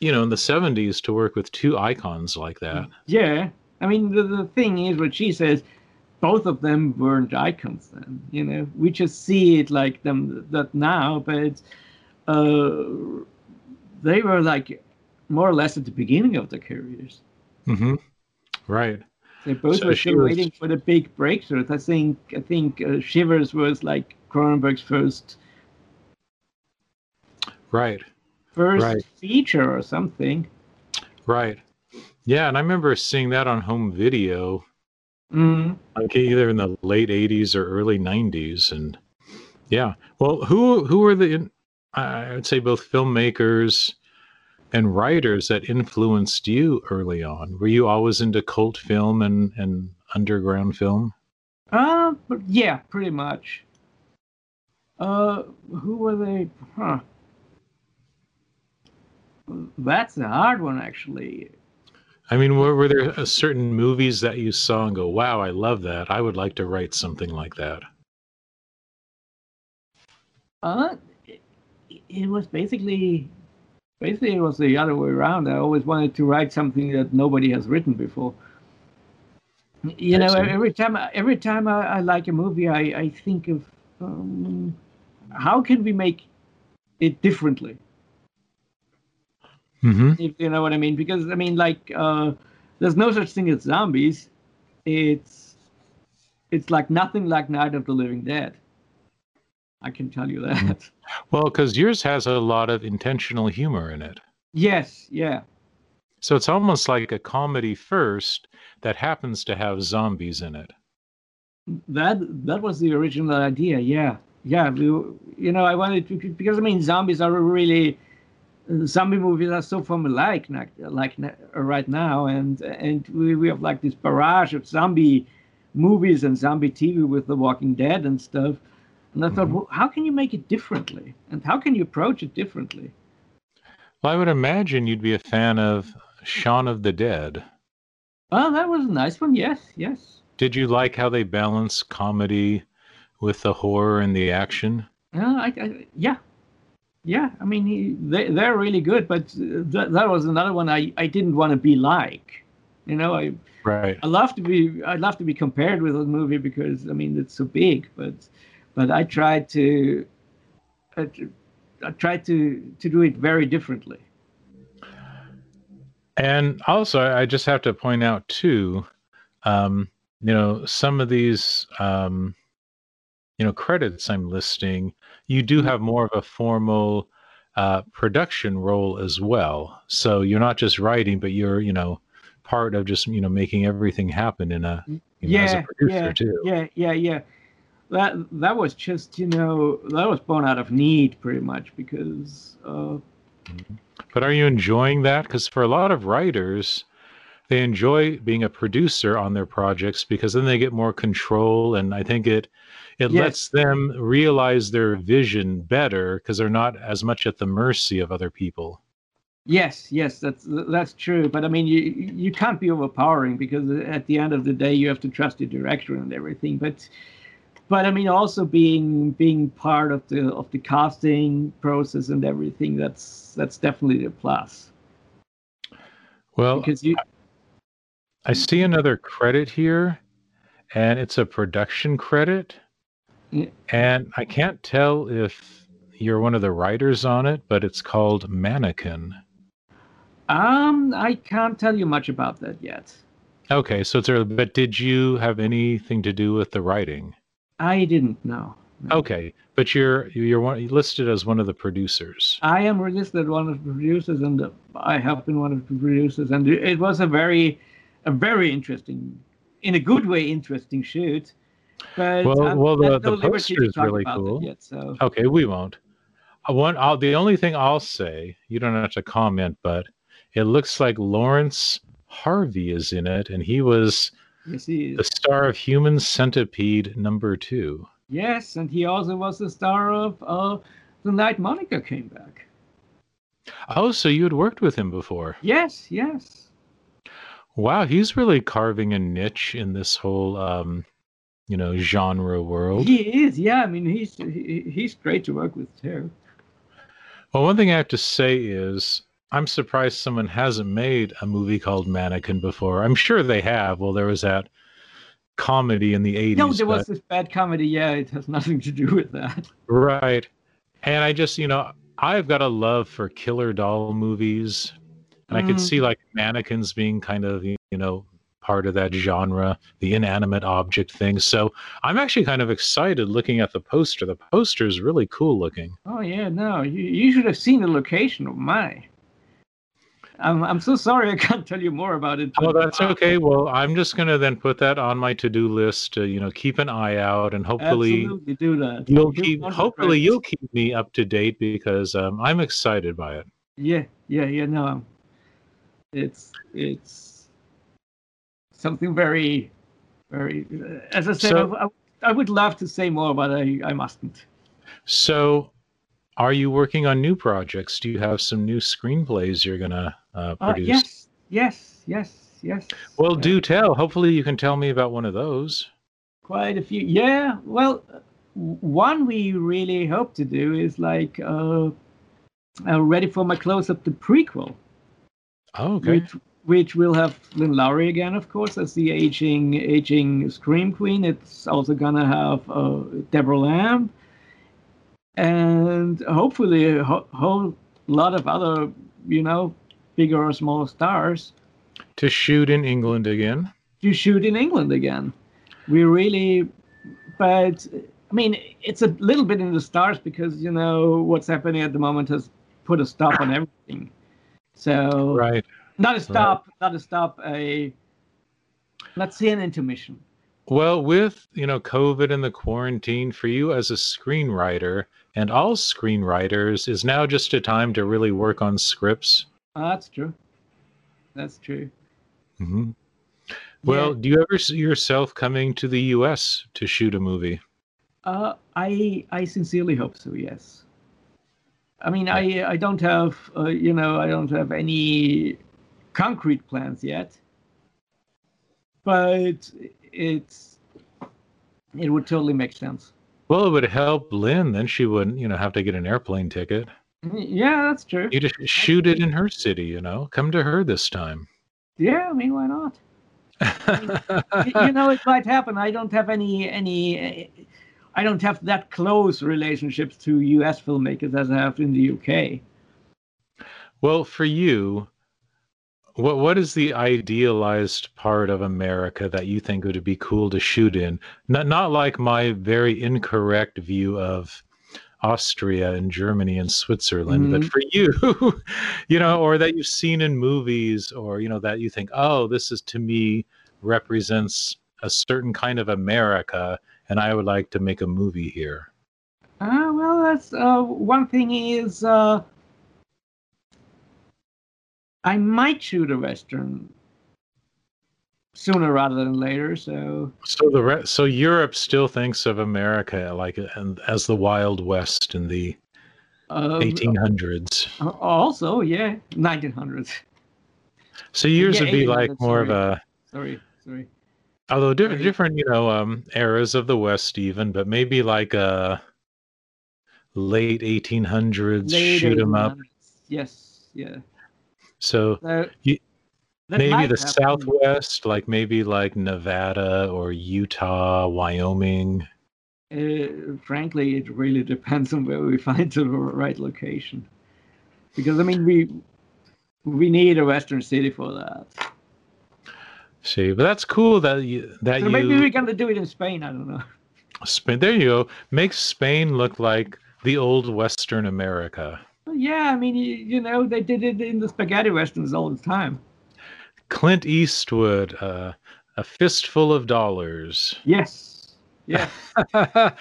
you know, in the '70s to work with two icons like that. Yeah. I mean, the, the thing is, what she says, both of them weren't icons then. You know, we just see it like them that now, but uh, they were like more or less at the beginning of their careers. hmm Right. They both So were still was- waiting for the big breakthrough. I think I think uh, Shivers was like Cronenberg's first Right. first Right. feature or something. Right. Yeah, and I remember seeing that on home video, Mm. like either in the late '80s or early '90s, and yeah. Well, who who were the? I would say both filmmakers and writers that influenced you early on. Were you always into cult film and and underground film? Uh, yeah, pretty much. Uh, who were they? Huh. That's a hard one, actually. I mean, were, were there uh, certain movies that you saw and go, "Wow, I love that. I would like to write something like that." Uh, it, was basically, basically it was the other way around. I always wanted to write something that nobody has written before. You know, every time, every time I, I like a movie, I, I think of um, how can we make it differently. hmm if you know what I mean. Because I mean, like, uh, there's no such thing as zombies. It's it's like nothing like Night of the Living Dead. I can tell you mm. that. Well, because yours has a lot of intentional humor in it. yes, yeah, So it's almost like a comedy first that happens to have zombies in it. that that was the original idea. Yeah, yeah. We, you know, I wanted to because I mean, zombies are really zombie movies are so formulaic like like uh, right now, and and we, we have like this barrage of zombie movies and zombie TV with The Walking Dead and stuff. And I thought, Mhm. well, how can you make it differently? And how can you approach it differently? Well, I would imagine you'd be a fan of Shaun of the Dead. Oh, that was a nice one. Yes, yes. Did you like how they balance comedy with the horror and the action? Uh, I, I, yeah, yeah. I mean, he, they they're really good, but that, that was another one I, I didn't want to be like. You know, I Right. I love to be I'd love to be compared with a movie because I mean it's so big, but but I tried to I, I tried to to do it very differently. And also, I just have to point out too, um, you know, some of these, um, you know, credits I'm listing, you do have more of a formal uh, production role as well. So you're not just writing, but you're, you know, part of just, you know, making everything happen in a, you know, as a producer yeah, too. Yeah, yeah, yeah. That that was just you know that was born out of need pretty much because uh, But are you enjoying that? Because for a lot of writers, they enjoy being a producer on their projects because then they get more control, and I think it it Yes. lets them realize their vision better because they're not as much at the mercy of other people. yes, yes, that's that's true. But I mean you you can't be overpowering because at the end of the day you have to trust your director and everything. But but I mean also being being part of the of the casting process and everything that's that's definitely a plus Well, because you I see another credit here, and it's a production credit, Yeah. and I can't tell if you're one of the writers on it, but it's called Mannequin. um I can't tell you much about that yet. Okay, so it's early, but did you have anything to do with the writing? I didn't know. No. Okay, but you're you're one, you're listed as one of the producers. I am listed one of the producers, and I have been one of the producers, and it was a very, a very interesting, in a good way, interesting shoot. But Well- I'm well, the- no the poster is really cool. Yet, so Okay, we won't. I want. I'll, the only thing I'll say, you don't have to comment, but it looks like Laurence Harvey is in it, and he was you see, the star of Human Centipede number two. yes, and he also was the star of uh, the night Monica came back. Oh, so you had worked with him before? Yes, yes, Wow, he's really carving a niche in this whole, um, you know, genre world. he is. Yeah, I mean, he's he, he's great to work with too. Well, one thing I have to say is I'm surprised someone hasn't made a movie called Mannequin before. I'm sure they have. Well, there was that comedy in the 80s. No, there was but- this bad comedy. Yeah, it has nothing to do with that. right. And I just, you know, I've got a love for killer doll movies. And I could Mhm. see like mannequins being kind of, you know, part of that genre, the inanimate object thing. So I'm actually kind of excited looking at the poster. The poster is really cool looking. Oh yeah, no, you, you should have seen the location of my. I'm I'm so sorry I can't tell you more about it. Oh, that's okay. Well, I'm just gonna then put that on my to-do list to, you know, keep an eye out and hopefully Absolutely do that. you'll You keep hopefully you'll keep me up to date because um, I'm excited by it. Yeah, yeah, yeah. No, it's it's something very, very. As I said, So- I, I would love to say more, but I I mustn't. So, are you working on new projects? Do you have some new screenplays you're gonna uh, Uh, yes, yes, yes, yes. Well, Uh, do tell. Hopefully, you can tell me about one of those. quite a few. Yeah, well, one we really hope to do is like uh, uh Ready for My Close Up, the prequel, Oh, okay. which which will have Lynn Lowry again, of course, as the aging aging scream queen. It's also gonna have uh, Debra Lamb, and hopefully a ho- whole lot of other, you know, bigger or small stars To shoot in England again. to shoot in England again. We really, but I mean, it's a little bit in the stars because you know what's happening at the moment has put a stop on everything. So Right. not a stop, not a stop. A let's see an intermission. Well, with you know COVID and the quarantine, for you as a screenwriter and all screenwriters, is now just a time to really work on scripts. Ah, that's true. That's true. hmm Well, Yeah. do you ever see yourself coming to the U.S. to shoot a movie? Uh, I I sincerely hope so. Yes. I mean, I I don't have uh, you know I don't have any concrete plans yet, but it's it would totally make sense. Well, it would help Lynn. Then she wouldn't, you know, have to get an airplane ticket. Yeah, that's true. You just shoot it in her city. You know, come to her this time. Yeah, I mean, why not? Y- you know, it might happen. I don't have any any. I don't have that close relationships to U.S. filmmakers as I have in the U.K. Well, for you, what what is the idealized part of America that you think would be cool to shoot in? Not not like my very incorrect view of Austria and Germany and Switzerland, but Mhm. for you, you know, or that you've seen in movies, or you know that you think, oh, this is to me represents a certain kind of America, and I would like to make a movie here. Uh, well, that's uh, one thing is uh, I might shoot a western sooner rather than later. So So the re- so Europe still thinks of America like and as the Wild West in the um, 1800s. uh, also, yeah, 1900s. So yours yeah, would be like more of a Sorry, sorry. although di- Right. different, you know, um eras of the West even, but maybe like a late 1800s Late shoot 'em up. Yes, yeah. So So, Ye- that maybe the happen. Southwest, like maybe like Nevada or Utah, Wyoming. Uh, frankly, it really depends on where we find the right location. Because I mean, we we need a western city for that. See, but that's cool that you that So you maybe we're gonna do it in Spain. I don't know. Spain. There you go. Makes Spain look like the old Western America. Yeah, I mean, you, you know, they did it in the spaghetti westerns all the time. Clint Eastwood, uh, a fistful of dollars. Yes, yeah. How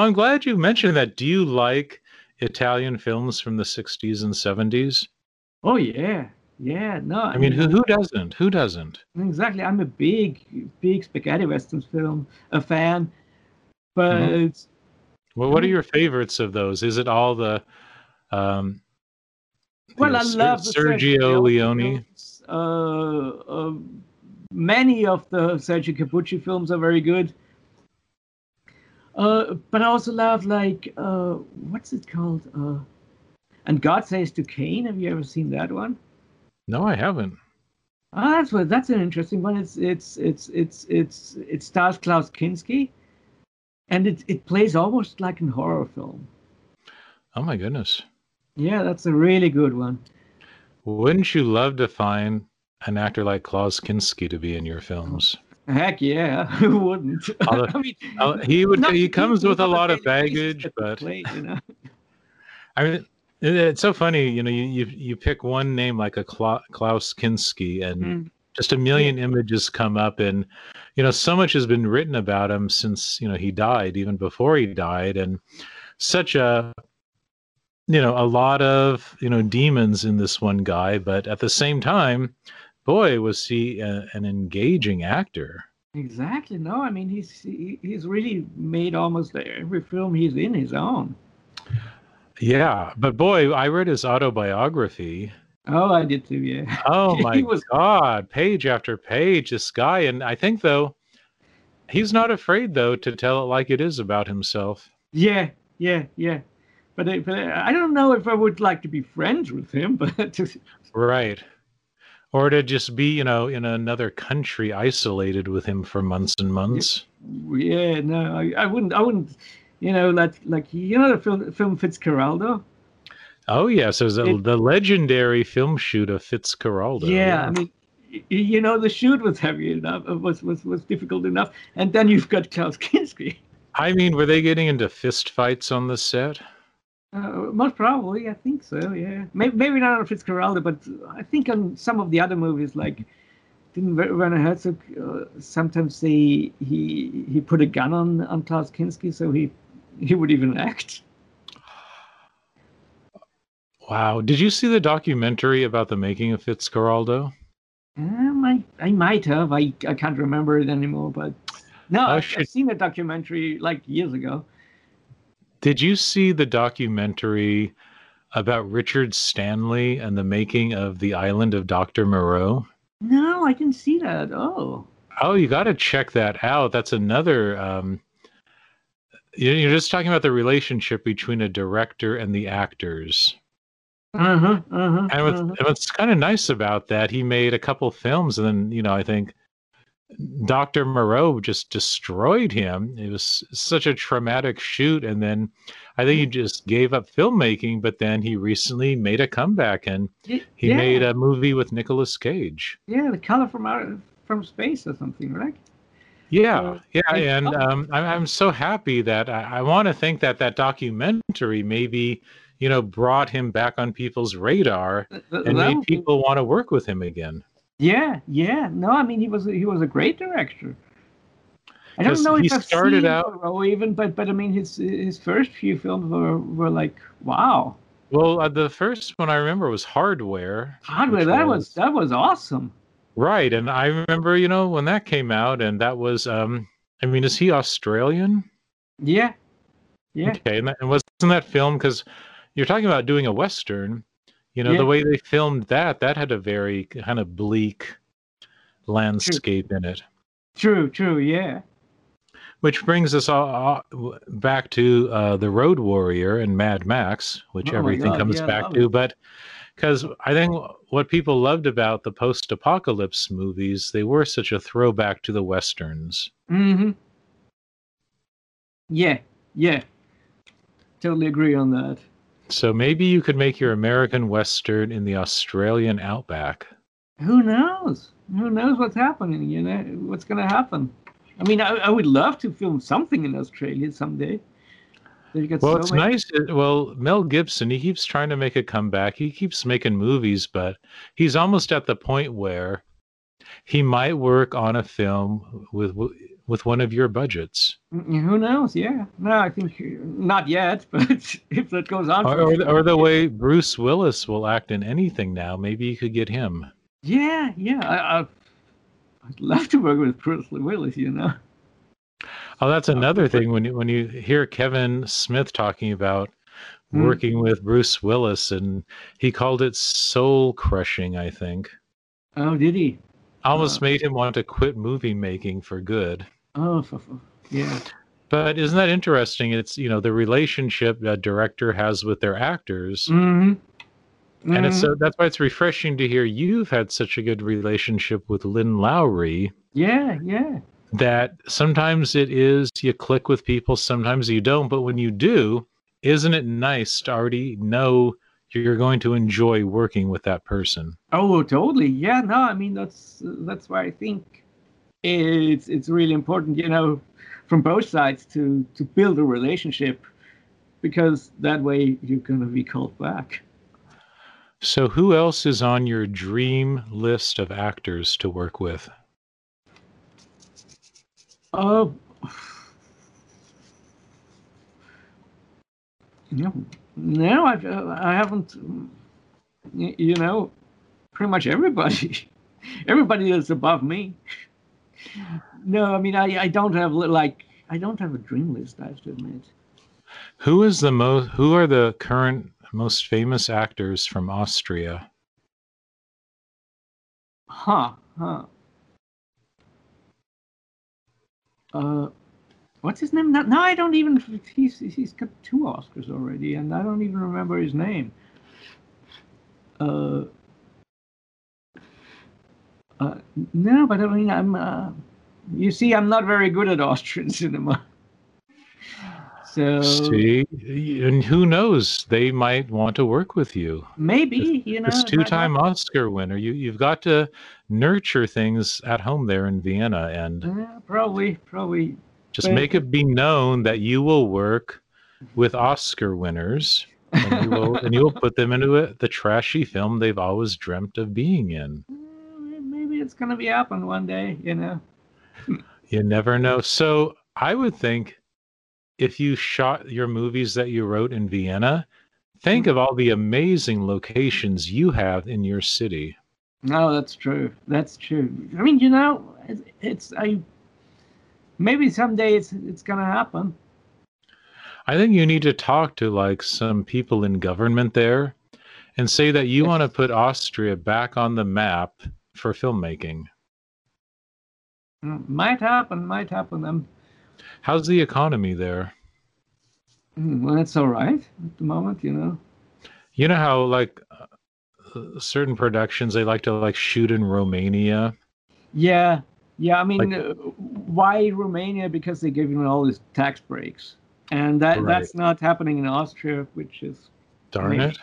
I'm glad you mentioned that. Do you like Italian films from the 60s and 70s? oh yeah, yeah. No, I mean, who, who doesn't? Who doesn't? exactly. I'm a big, big spaghetti westerns film a fan, but Mhm. Well, what are your favorites of those? Is it all the um, well, know, I love the Sergio Leone? films. Uh, uh, many of the Sergio Corbucci films are very good. Uh, but I also love like uh, what's it called? Uh, and God says to Cain. Have you ever seen that one? No, I haven't. Ah, that's what. That's an interesting one. It's it's it's it's it's it stars Klaus Kinski, and it it plays almost like a horror film. Oh my goodness. Yeah, that's a really good one. Wouldn't you love to find an actor like Klaus Kinski to be in your films? Heck yeah, who wouldn't? Although- I mean, he would. He comes with a lot of baggage, but play, you know? I mean, it's so funny. You know, you you, you pick one name like a Klaus Kinski, and Mm. just a million images come up, and you know, so much has been written about him since you know he died, even before he died, and such a you know a lot of you know demons in this one guy, but at the same time, boy, was he a, an engaging actor. Exactly. No, I mean he's he, he's really made almost every film he's in his own. Yeah, but boy, I read his autobiography, Oh, I did too. Yeah. Oh He my was- God, page after page, this guy, and I think though he's not afraid though to tell it like it is about himself. Yeah, yeah, yeah. But, I- but I don't know if I would like to be friends with him. But Right. Or to just be, you know, in another country isolated with him for months and months. yeah, no, I, I wouldn't. I wouldn't. You know, like like you know the film, film Fitzcarraldo. Oh yes, there's a, It- the legendary film shoot of Fitzcarraldo. Yeah, I mean, you know, the shoot was heavy enough, uh, was was was difficult enough, and then you've got Klaus Kinski. I mean, were they getting into fist fights on the set? Uh, most probably, I think so. Yeah, maybe, maybe not on Fitzcarraldo, but I think on some of the other movies, like didn't Wer- Werner Herzog uh, sometimes say he he put a gun on on Klaus Kinski so he he would even act. Wow. Did you see the documentary about the making of Fitzcarraldo? Um, I I might have. I I can't remember it anymore, but no, Oh, I've. I've seen a documentary like years ago. Did you see the documentary about Richard Stanley and the making of the island of Dr. Moreau? No, I didn't see that. Oh. Oh, you got to check that out. That's another. Um, you- you're just talking about the relationship between a director and the actors. Uh huh. Uh huh. And what's, and what's kind of nice about that, he made a couple films, and then you know, I think Dr. Moreau just destroyed him. It was such a traumatic shoot, and then I think he just gave up filmmaking. But then he recently made a comeback, and he yeah, made a movie with Nicolas Cage. yeah, the color from out from space or something, right? Yeah, Uh, yeah, I- and um, I'm I'm so happy that I, I want to think that that documentary maybe you know brought him back on people's radar Th- th- and that made people want to work with him again. Yeah, yeah. No, I mean he was he was a great director. I don't know he if I've started out- Moreau even, but but I mean his his first few films were were like wow. Well, uh, the first one I remember was Hardware. Hardware that was that was awesome. right, and I remember you know when that came out, and that was um, I mean, is he Australian? Yeah, yeah, Okay, and, that, and wasn't that film because you're talking about doing a western? You know, Yeah. the way they filmed that, that had a very kind of bleak landscape in it. true, true. Yeah, Which brings us all, all back to uh, the Road Warrior and Mad Max, which Oh everything God, comes yeah, back to. it. But because I think what people loved about the post-apocalypse movies, they were such a throwback to the westerns. mm-hmm. Yeah, yeah. Totally agree on that. So maybe you could make your American western in the Australian outback. Who knows? Who knows what's happening? You know what's going to happen. I mean, I, I would love to film something in Australia someday. Well, so it's many- nice. Well, Mel Gibson, he keeps trying to make a comeback. He keeps making movies, but he's almost at the point where he might work on a film with with one of your budgets, Mm, Who knows? Yeah. No, I think uh, not yet. But if that goes on, or, or, or the way Bruce Willis will act in anything now. Maybe you could get him. Yeah, yeah. I, I, I'd love to work with Bruce Willis. You know. Oh, that's another thing when you when you hear Kevin Smith talking about Hmm. working with Bruce Willis, and he called it soul crushing. I think Oh, did he? almost Uh. made him want to quit movie making for good. Oh, yeah. But isn't that interesting? It's you know the relationship a director has with their actors, Mm-hmm. and it's so that's why it's refreshing to hear you've had such a good relationship with Lynn Lowry. Yeah, yeah. That sometimes it is you click with people, sometimes you don't. But when you do, isn't it nice to already know you're going to enjoy working with that person? Oh, totally. Yeah, no, I mean that's that's why I think it's it's really important, you know, from both sides to to build a relationship because that way you're gonna be called back. So, who else is on your dream list of actors to work with? Oh, no, no, I've uh, I haven't. You know, pretty much everybody, everybody that's above me. No, I mean I I don't have like I don't have a dream list. I have to admit. Who is the most? Who are the current most famous actors from Austria? Huh, huh. Uh, what's his name? Now, now I don't even. He's he's got two Oscars already, and I don't even remember his name. Uh, uh no, but I mean, I'm. Uh, you see, I'm not very good at Austrian cinema. So see, and who knows? They might want to work with you. Maybe you know, this two-time Oscar winner. You you've got to nurture things at home there in Vienna, and yeah, probably probably just make it be known that you will work with Oscar winners, and you will and you will put them into a, the trashy film they've always dreamt of being in. It's gonna be happen one day, you know. you never know. So I would think if you shot your movies that you wrote in Vienna, think of all the amazing locations you have in your city. No, that's true. That's true. I mean, you know, it's, it's I maybe someday it's it's gonna happen. I think you need to talk to like some people in government there and say that you want to put Austria back on the map for filmmaking. Mm, might happen, might happen. I'm How's the economy there? Mm, well, it's all right at the moment, you know. You know how like uh, certain productions they like to like shoot in Romania. Yeah, yeah. I mean, like, uh, why Romania? Because they give you all these tax breaks, and that right. that's not happening in Austria, which is darn maybe, it.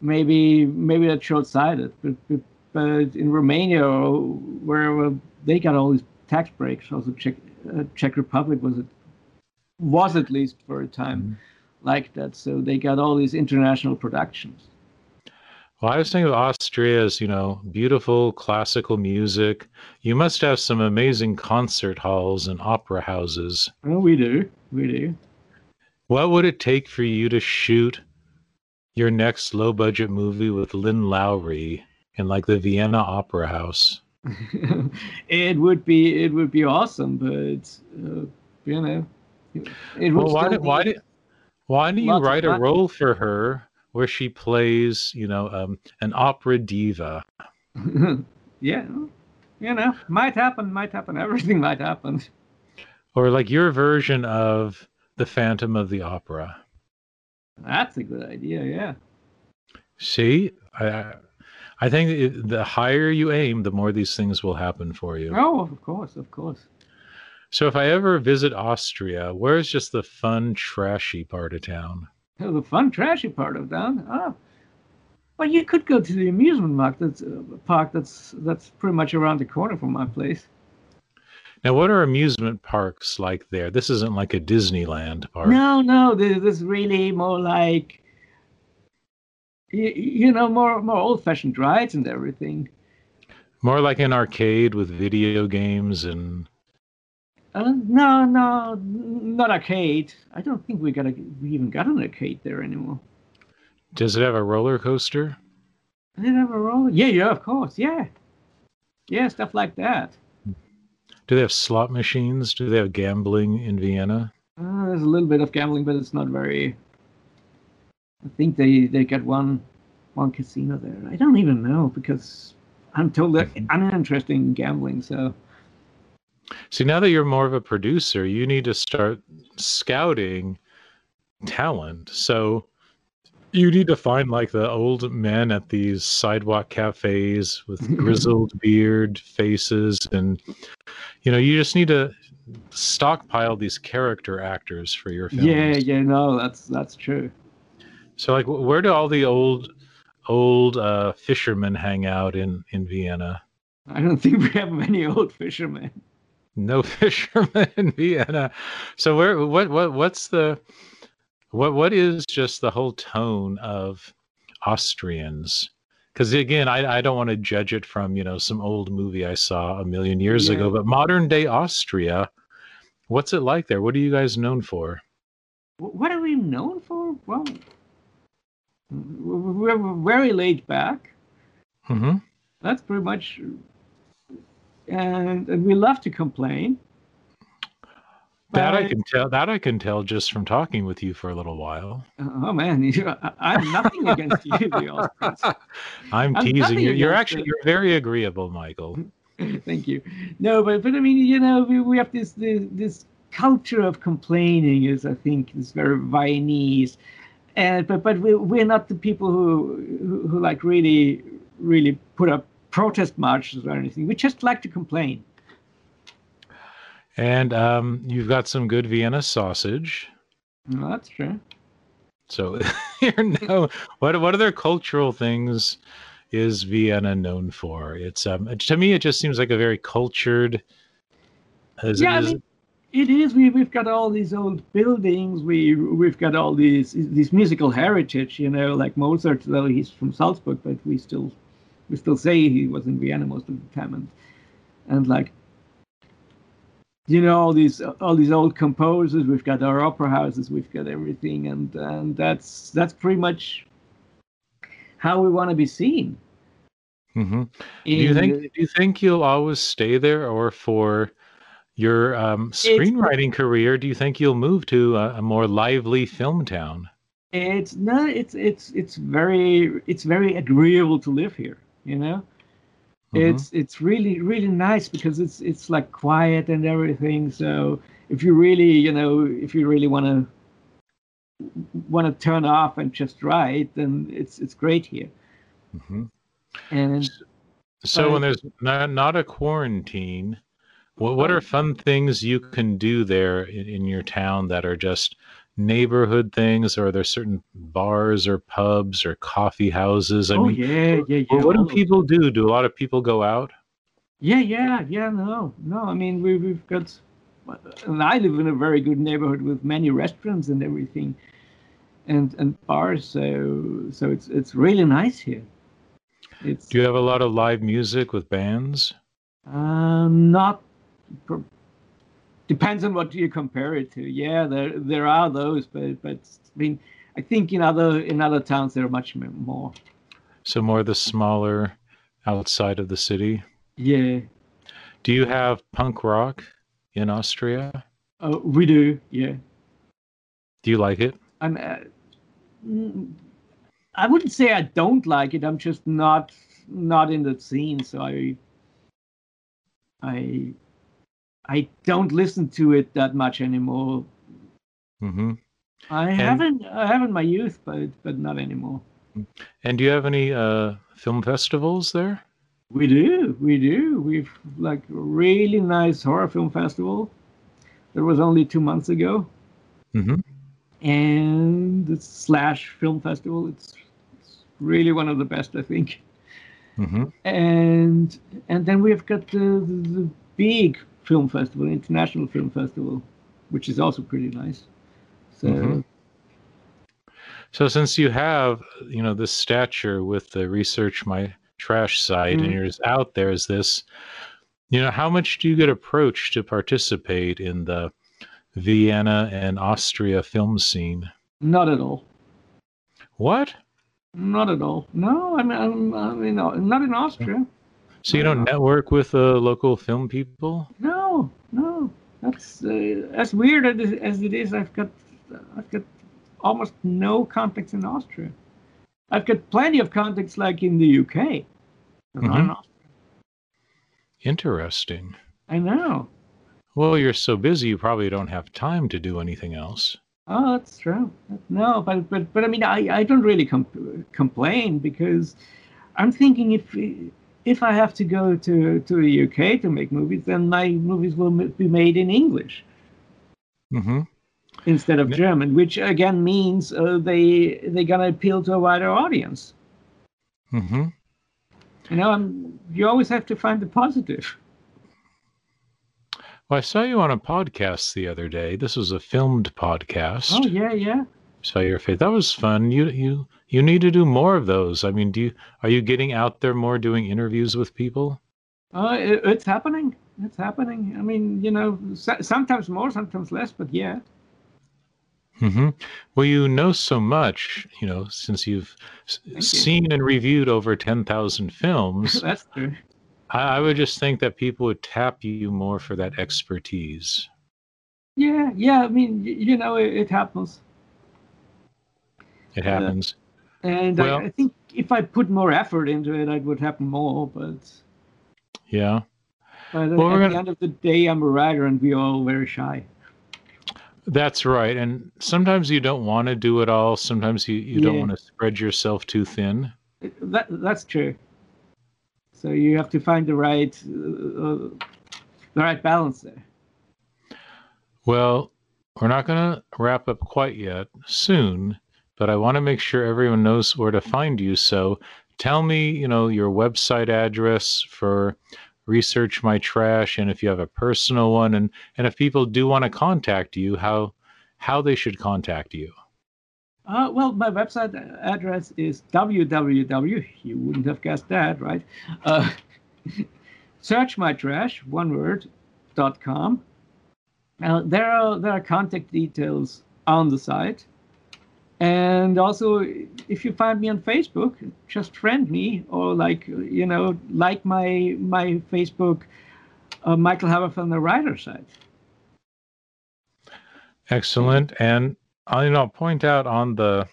Maybe maybe that's short sighted, but, but in Romania, where they got all these tax breaks, also Czech uh, Czech Republic was it was at least for a time mm-hmm. like that. So they got all these international productions. Well, I was thinking of Austria's, you know, beautiful classical music. You must have some amazing concert halls and opera houses. Well, we do. We do. What would it take for you to shoot your next low budget movie with Lynn Lowry in like the Vienna Opera House? it would be it would be awesome, but uh, you know, it would. Well, why did why did why do you write a role for her where she plays, you know, um, an opera diva? yeah, you know, might happen, might happen. Everything might happen. Or like your version of the Phantom of the Opera. That's a good idea. Yeah. See, I I think the higher you aim, the more these things will happen for you. Oh, of course, of course. So if I ever visit Austria, where's just the fun, trashy part of town? Oh, the fun, trashy part of town? Oh. Well, you could go to the amusement park. That's uh, park. That's that's pretty much around the corner from my place. Now, what are amusement parks like there? This isn't like a Disneyland park. No, no. This is really more like you, you know, more more old-fashioned rides and everything. More like an arcade with video games and. Uh, no, no, not arcade. I don't think we got a, we even got an arcade there anymore. Does it have a roller coaster? Does it have a roller? Yeah, yeah, of course, yeah, yeah, stuff like that. Do they have slot machines? Do they have gambling in Vienna? Uh, there's a little bit of gambling, but it's not very I think they they got one one casino there. I don't even know because I'm told that mm-hmm. I'm interested in gambling. So, see, now that you're more of a producer, you need to start scouting talent. So, you need to find like the old men at these sidewalk cafes with grizzled beard faces, and you know, you just need to stockpile these character actors for your films. Yeah, yeah, no, that's that's true. So, like, where do all the old, old uh, fishermen hang out in in Vienna? I don't think we have many old fishermen. No fishermen in Vienna. So, where, what, what, what's the, what, what is just the whole tone of Austrians? Because again, I, I don't want to judge it from you know some old movie I saw a million years yeah. ago, but modern day Austria, what's it like there? What are you guys known for? What are we known for? Well, we're very laid back. Mm-hmm. That's pretty much, and, and we love to complain. That I can tell. That I can tell just from talking with you for a little while. Oh man, you, I'm nothing against you, the. I'm I'm teasing you. You're actually it. you're very agreeable, Michael. Thank you. No, but but I mean, you know, we, we have this, this this culture of complaining is, I think, is very Viennese, and but but we we're not the people who, who who like really really put up protest marches or anything. We just like to complain. And um, you've got some good Vienna sausage. No, that's true. So, you know, what what other cultural things is Vienna known for? It's um to me, it just seems like a very cultured. As yeah, I mean, it is. We we've got all these old buildings. We we've got all these these musical heritage. You know, like Mozart, though he's from Salzburg, but we still we still say he was in Vienna most of the time, and and like you know all these all these old composers. We've got our opera houses. We've got everything, and and that's that's pretty much how we want to be seen. Mhm. Do you think do you think you'll always stay there, or for your um, screenwriting career, do you think you'll move to a, a more lively film town? It's no, it's it's it's very it's very agreeable to live here. You know, Mhm. it's it's really really nice because it's it's like quiet and everything. So if you really you know if you really want to want to turn off and just write, then it's it's great here. Mhm. And So when there's not, not a quarantine, what what are fun things you can do there in, in your town that are just neighborhood things, or are there certain bars or pubs or coffee houses? I oh mean, yeah yeah yeah. what, do people do? Do a lot of people go out? Yeah, yeah, yeah. No, no. I mean, we, we've got, and I live in a very good neighborhood with many restaurants and everything, and and bars. So so it's it's really nice here. It's Do you have a lot of live music with bands? um, not depends on what you compare it to. Yeah, there there are those, but but I mean, I think in other in other towns there are much more. So more the smaller outside of the city. Yeah, Do you have punk rock in Austria? uh, we do. Yeah. Do you like it? I'm. Uh, mm, I wouldn't say I don't like it. I'm just not not in the scene, so I. I. I don't listen to it that much anymore. hmm I haven't. I have in my youth, but but not anymore. And do you have any uh, film festivals there? We do. We do. We've like really nice horror film festival. That was only two months ago, hmm and the Slash Film Festival. It's, it's really one of the best, I think. hmm and and then we've got the, the, the big film festival, international film festival, which is also pretty nice. So Mhm. So since you have, you know, this stature with the research my trash site and Mhm. you're just out there as this, you know, how much do you get approached to participate in the Vienna and Austria film scene? not at all, What? not at all. No, I mean, I'm, I mean, not in Austria. So you don't network with uh, local film people? No, no. That's uh, as weird as as it is. I've got I've got almost no contacts in Austria. I've got plenty of contacts like in the UK. but not in Mhm. Interesting. I know. Well, you're so busy, you probably don't have time to do anything else. Oh, that's true. No, but but but I mean, I, I don't really com- complain because I'm thinking if if I have to go to to the UK to make movies, then my movies will be made in English hmm instead of German, which again means uh, they they're gonna appeal to a wider audience. hmm You know, I'm, you always have to find the positive. Well, I saw you on a podcast the other day. This was a filmed podcast. Oh yeah, yeah. Saw your face. That was fun. You you you need to do more of those. I mean, do you are you getting out there more doing interviews with people? Uh, it, it's happening. It's happening. I mean, you know, so, sometimes more, sometimes less, but yeah. hmm Well, you know so much, you know, since you've s- you. seen and reviewed over ten thousand films. That's true. I, I would just think that people would tap you more for that expertise. Yeah, yeah. I mean, y- you know, it, it happens. It happens. And Well- I, I think if I put more effort into it, it would happen more. But, yeah. but Well, at the gonna- end of the day, I'm a writer, and we're all very shy. That's right. And sometimes you don't want to do it all. Sometimes you, you don't want to spread yourself too thin. That that's true. So you have to find the right uh, the right balance there. Well, we're not going to wrap up quite yet, soon, but I want to make sure everyone knows where to find you. So tell me, you know, your website address for Research My Trash and if you have a personal one and and if people do want to contact you, how how they should contact you. Uh, well, my website address is www. You wouldn't have guessed that, right? Uh, search my trash, one word, dot com. Uh, there are there are contact details on the site, and also if you find me on Facebook, just friend me or like you know like my my Facebook, uh, Michael Haberfelner, the writer side. Excellent. And I'll, you know, I'll point out on the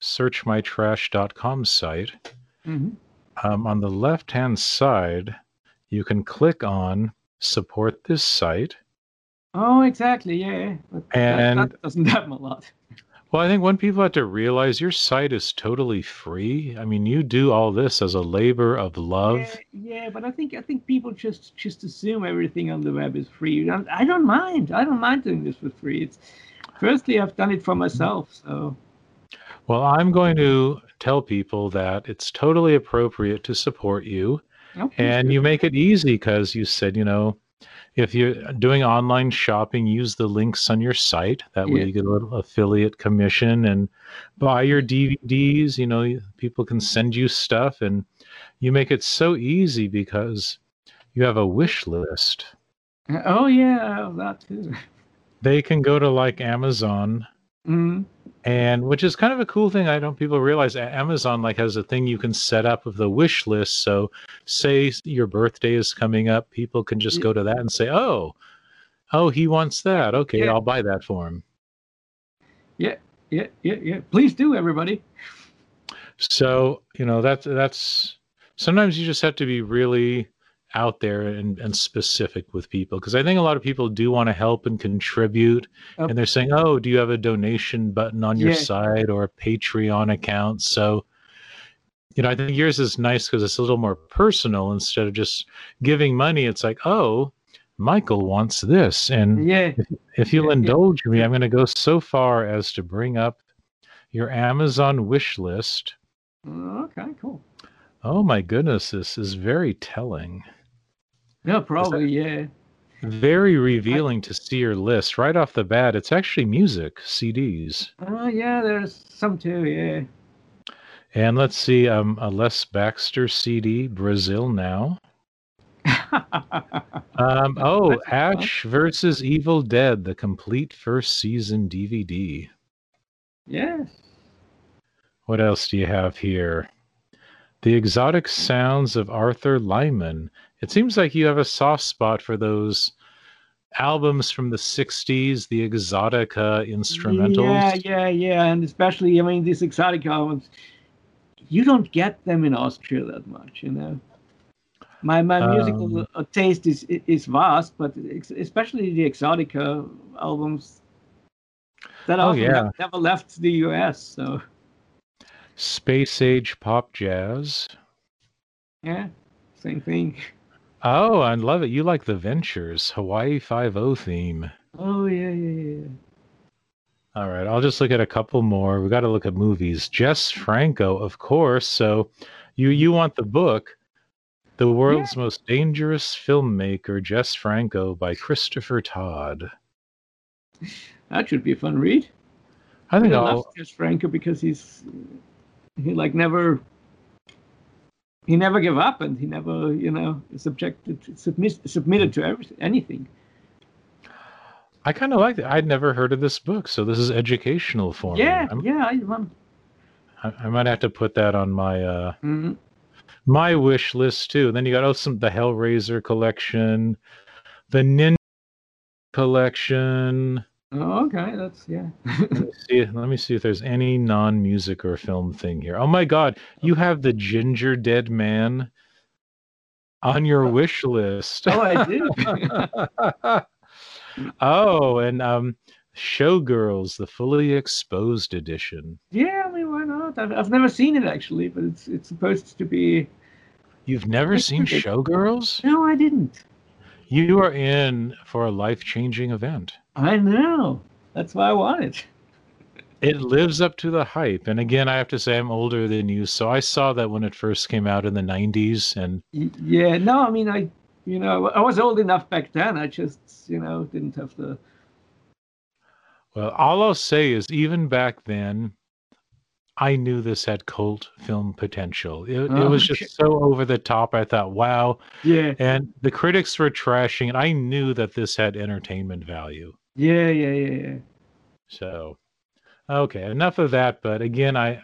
searchmytrash.com site, Mhm. um, on the left hand side, you can click on support this site. Oh, exactly, yeah. But that- And- that doesn't happen a lot. Well, I think when people have to realize your site is totally free. I mean, you do all this as a labor of love. Yeah, yeah, but I think I think people just just assume everything on the web is free. And I don't mind. I don't mind doing this for free. It's firstly I've done it for myself, so Well, I'm going to tell people that it's totally appropriate to support you. oh, And do. you make it easy because you said, you know, if you're doing online shopping, use the links on your site. That way Yeah. you get a little affiliate commission and buy your DVDs. You know, people can send you stuff and you make it so easy because you have a wish list. Oh yeah, that too. They can go to like Amazon Mm, and which is kind of a cool thing i don't people realize amazon like has a thing you can set up of the wish list so say your birthday is coming up people can just go to that and say oh oh he wants that okay Yeah. i'll buy that for him Yeah, yeah, yeah, yeah. Please do, everybody. so you know that's that's sometimes you just have to be really out there and, and specific with people because i think a lot of people do want to help and contribute Oh. and they're saying oh do you have a donation button on your Yeah. site or a patreon account so you know i think yours is nice because it's a little more personal instead of just giving money it's like oh michael wants this and Yeah, if you'll Yeah, yeah. indulge me i'm going to go so far as to bring up your amazon wish list oh, okay, cool. Oh my goodness, this is very telling. Yeah, probably. Yeah. Very revealing to see your list right off the bat. It's actually music, CDs. Oh yeah, there's some too. Yeah. And let's see, um, a Les Baxter CD, Brazil Now. Um, oh, Ash versus Evil Dead, the complete first season DVD. yes. What else do you have here? The exotic sounds of Arthur Lyman. It seems like you have a soft spot for those albums from the 60s, the exotica instrumentals. Yeah, yeah, yeah, and especially I mean these exotic albums, you don't get them in Austria that much, you know. My my musical Um, uh, taste is is vast, but especially the exotica albums that Oh, yeah. never left the U.S. So Space age pop jazz. yeah, same thing. Oh, I love it. You like the Ventures Hawaii 5 theme. Oh yeah, yeah, yeah. All right, I'll just look at a couple more. We got to look at movies. Jess Franco, of course. So, you you mm-hmm. want the book, The World's Most Dangerous Filmmaker, Jess Franco by Christopher Todd. That should be a fun read. I think I love Jess Franco because he's he like never he never gave up and he never you know subjected submit, submitted to everything anything. I kind of like it. I'd never heard of this book, so this is educational for yeah, me. I'm- yeah. I, I, might have to put that on my uh mm, my wish list too. Then you got oh some the Hellraiser collection, the Ninja collection. Oh, okay, that's yeah. let, me see, let me see if there's any non-music or film thing here. Oh my God, you have the Gingerdead Man on your wish list. Oh, I do. oh, and um, Showgirls, the fully exposed edition. Yeah, I mean, why not? I've, I've never seen it actually, but it's it's supposed to be. You've never seen Showgirls? No, I didn't. You are in for a life changing event. I know. That's why I want it. It lives up to the hype. And again, I have to say, I'm older than you. So I saw that when it first came out in the 90s. And yeah, no, I mean, I, you know, I was old enough back then. I just, you know, didn't have the. Well, all I'll say is, even back then, I knew this had cult film potential. It, oh, it was just so over the top. I thought, wow. Yeah. And the critics were trashing it. I knew that this had entertainment value. Yeah, yeah, yeah, yeah. So, okay, enough of that. But again, I,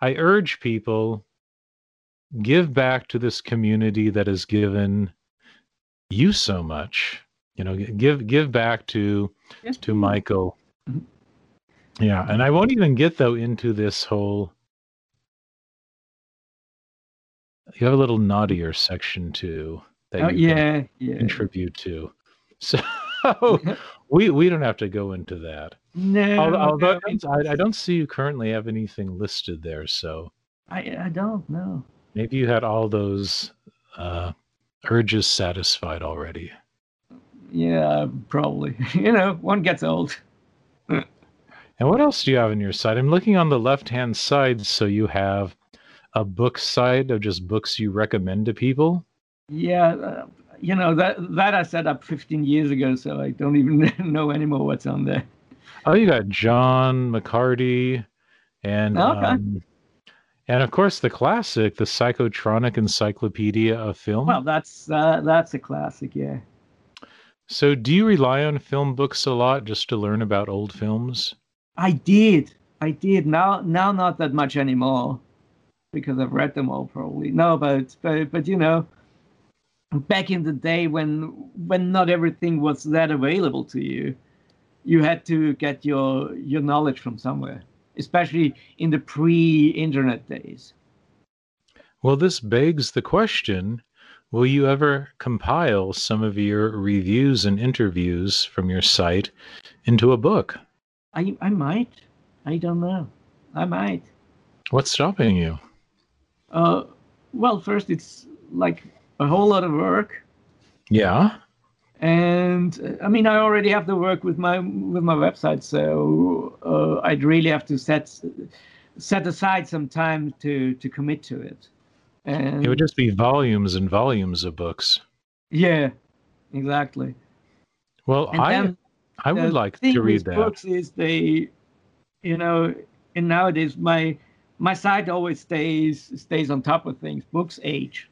I urge people give back to this community that has given you so much. You know, give give back to yes, to Michael. Mm-hmm yeah, and I won't even get though into this whole. You have a little naughtier section too that oh, you yeah, yeah. contribute to. So we we don't have to go into that. No, although, although I, I, don't see you currently have anything listed there. So I I don't know. Maybe you had all those uh, urges satisfied already. Yeah, probably. you know, one gets old. And what else do you have on your side? I'm looking on the left hand side, so you have a book side of just books you recommend to people. Yeah, uh, you know that that I set up 15 years ago, so I don't even know anymore what's on there. Oh, you got John McCarty, and okay. um, and of course the classic, the Psychotronic Encyclopedia of Film. Well, that's uh, that's a classic, yeah. So, do you rely on film books a lot just to learn about old films? I did. I did. Now now not that much anymore because I've read them all probably. No, but but but you know, back in the day when when not everything was that available to you, you had to get your your knowledge from somewhere, especially in the pre-internet days. Well, this begs the question Will you ever compile some of your reviews and interviews from your site into a book? I I might. I don't know. I might. What's stopping you? Uh, well, first it's like a whole lot of work. Yeah. And uh, I mean, I already have to work with my with my website, so uh, I'd really have to set set aside some time to to commit to it. And it would just be volumes and volumes of books. Yeah, exactly. Well, and I then, I would like to read that. Books is they, you know, and nowadays my my site always stays stays on top of things. Books age.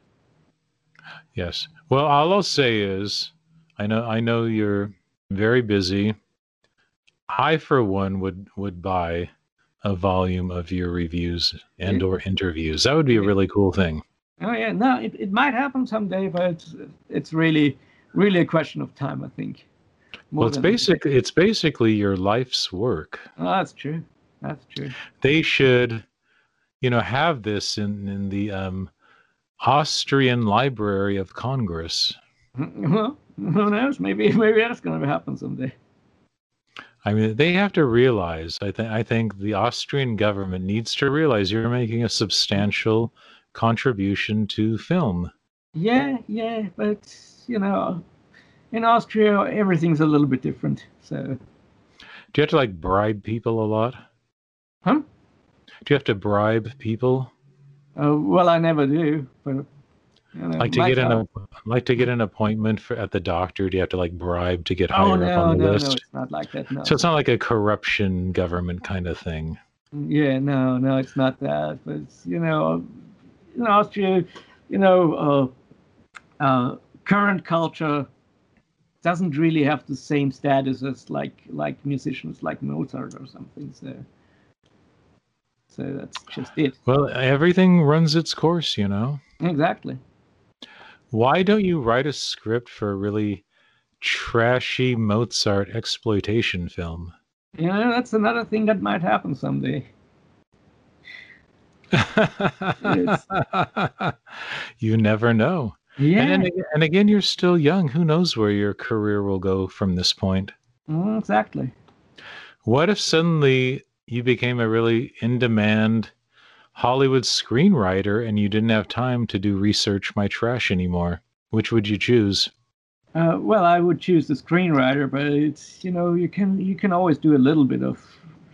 Yes. Well, all I'll say is, I know I know you're very busy. I, for one, would would buy a volume of your reviews and or interviews. That would be a really cool thing. Oh yeah, no, it, it might happen someday, but it's, it's really really a question of time, I think well, it's basically it's basically your life's work. Oh, that's true. That's true. They should, you know, have this in in the um, Austrian Library of Congress. Well, who knows? Maybe maybe that's going to happen someday. I mean, they have to realize. I think I think the Austrian government needs to realize you're making a substantial contribution to film. Yeah, yeah, but you know, in Austria, everything's a little bit different. So, do you have to like bribe people a lot? Huh? Do you have to bribe people? Uh, well, I never do, but you know, like to get an like to get an appointment for at the doctor. Do you have to like bribe to get oh, higher no, up on the no, list? No, it's not like that. No. So it's not like a corruption government kind of thing. Yeah, no, no, it's not that. But you know, in Austria, you know, uh, uh, current culture doesn't really have the same status as like like musicians like Mozart or something. So so that's just it. Well, everything runs its course, you know. Exactly. Why don't you write a script for a really trashy Mozart exploitation film. You know, that's another thing that might happen someday. you never know. Yeah. And, then, and again, you're still young. Who knows where your career will go from this point? Mm, exactly. What if suddenly you became a really in demand Hollywood screenwriter and you didn't have time to do research my trash anymore? Which would you choose? Uh, well, I would choose the screenwriter, but it's you know you can you can always do a little bit of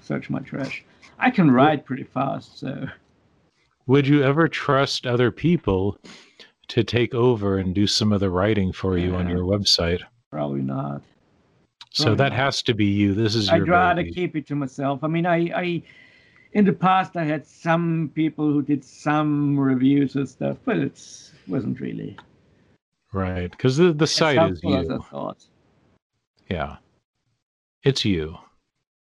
search my trash. I can write pretty fast, so. Would you ever trust other people to take over and do some of the writing for you on your website? Probably not. So Probably that not. has to be you. This is I'd rather baby. keep it to myself. I mean, I, I, in the past, I had some people who did some reviews and stuff, but it wasn't really. Right, because the the site is you. Yeah, it's you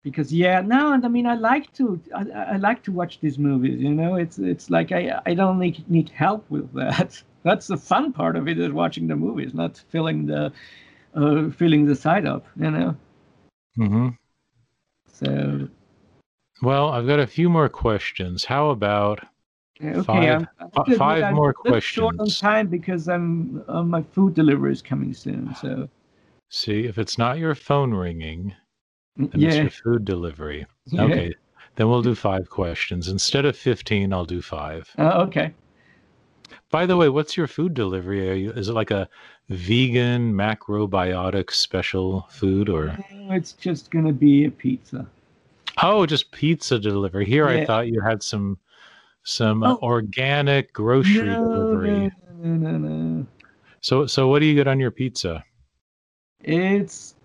because yeah no and i mean i like to I, I, like to watch these movies you know? It's it's like i i don't need, need help with that. That's the fun part of it is watching the movies not filling the uh filling the side up you know? Mm-hmm. So. Well i've got a few more questions. How about okay, 5 I'm, 5 I'm more questions short on time because i'm uh, my food delivery is coming soon so. See if it's not your phone ringing and yeah. your food delivery. Yeah. Okay. Then we'll do five questions. Instead of 15, I'll do five. Uh, okay. By the way, what's your food delivery? You, is it like a vegan macrobiotic special food or? it's just going to be a pizza. Oh, just pizza delivery. Here yeah. I thought you had some some uh, oh. organic grocery no, delivery. No, no, no, no. So so what do you get on your pizza? It's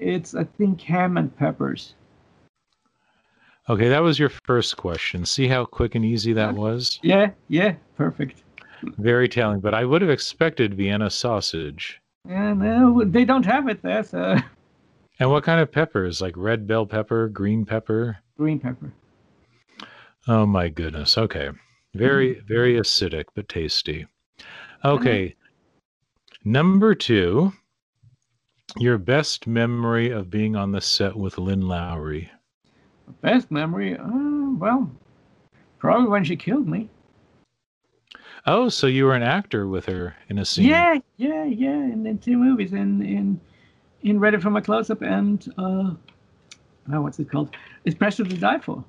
it's I think ham and peppers. Okay, that was your first question. See how quick and easy that was? Yeah, yeah, perfect. Very telling, but I would have expected Vienna sausage. Yeah, no, they don't have it there, so. And what kind of peppers? Like red bell pepper, green pepper? Green pepper. Oh my goodness. Okay. Very, mm. very acidic, but tasty. Okay. Mm-hmm. Number two your best memory of being on the set with Lynn Lowry? Best memory? Uh, well, probably when she killed me. Oh, so you were an actor with her in a scene? Yeah, yeah, yeah. In, in two movies, in in in Ready for My Close Up and uh, oh, what's it called? It's Pressure to Die For.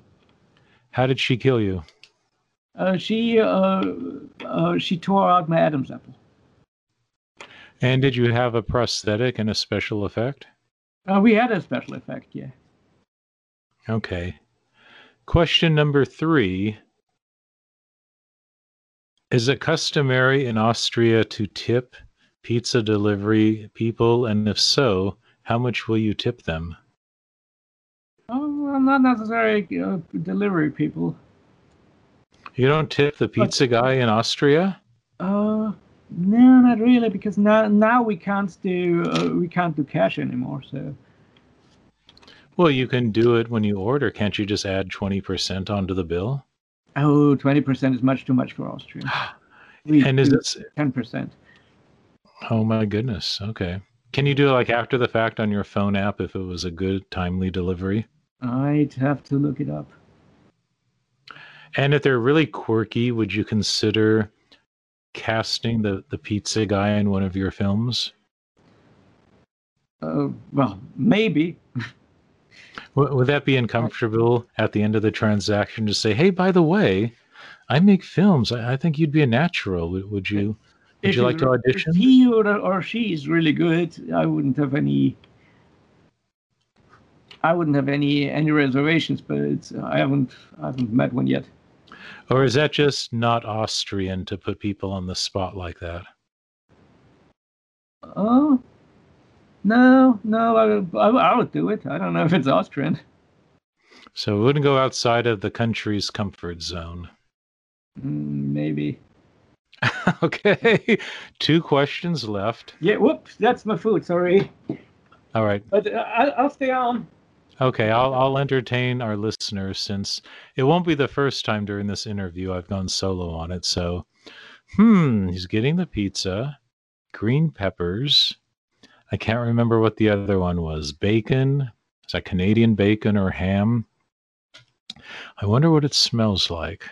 How did she kill you? Uh, she uh, uh, she tore out my Adam's apple. And did you have a prosthetic and a special effect? Uh, we had a special effect, yeah. Okay. Question number three Is it customary in Austria to tip pizza delivery people? And if so, how much will you tip them? Oh, well, not necessarily uh, delivery people. You don't tip the pizza but, guy in Austria? Uh, no, not really, because now now we can't do uh, we can't do cash anymore. So. Well, you can do it when you order. Can't you just add twenty percent onto the bill? Oh, 20 percent is much too much for Austria. We and is it ten percent? Oh my goodness. Okay. Can you do it like after the fact on your phone app if it was a good timely delivery? I'd have to look it up. And if they're really quirky, would you consider casting the the pizza guy in one of your films? Uh, well, maybe. would, would that be uncomfortable at the end of the transaction to say, "Hey, by the way, I make films. I, I think you'd be a natural. Would, would you? Would if you like to audition?" If he or, or she is really good, I wouldn't have any. I wouldn't have any any reservations, but it's I haven't I haven't met one yet. Or is that just not Austrian to put people on the spot like that? Oh, no, no, I, I, I would do it. I don't know if it's Austrian. So it wouldn't go outside of the country's comfort zone. Mm, maybe. okay, two questions left. Yeah, whoops, that's my food. Sorry. All right. But uh, I, will stay on. Okay, I'll I'll entertain our listeners since it won't be the first time during this interview I've gone solo on it. So, hmm, he's getting the pizza, green peppers, I can't remember what the other one was. Bacon? Is that Canadian bacon or ham? I wonder what it smells like.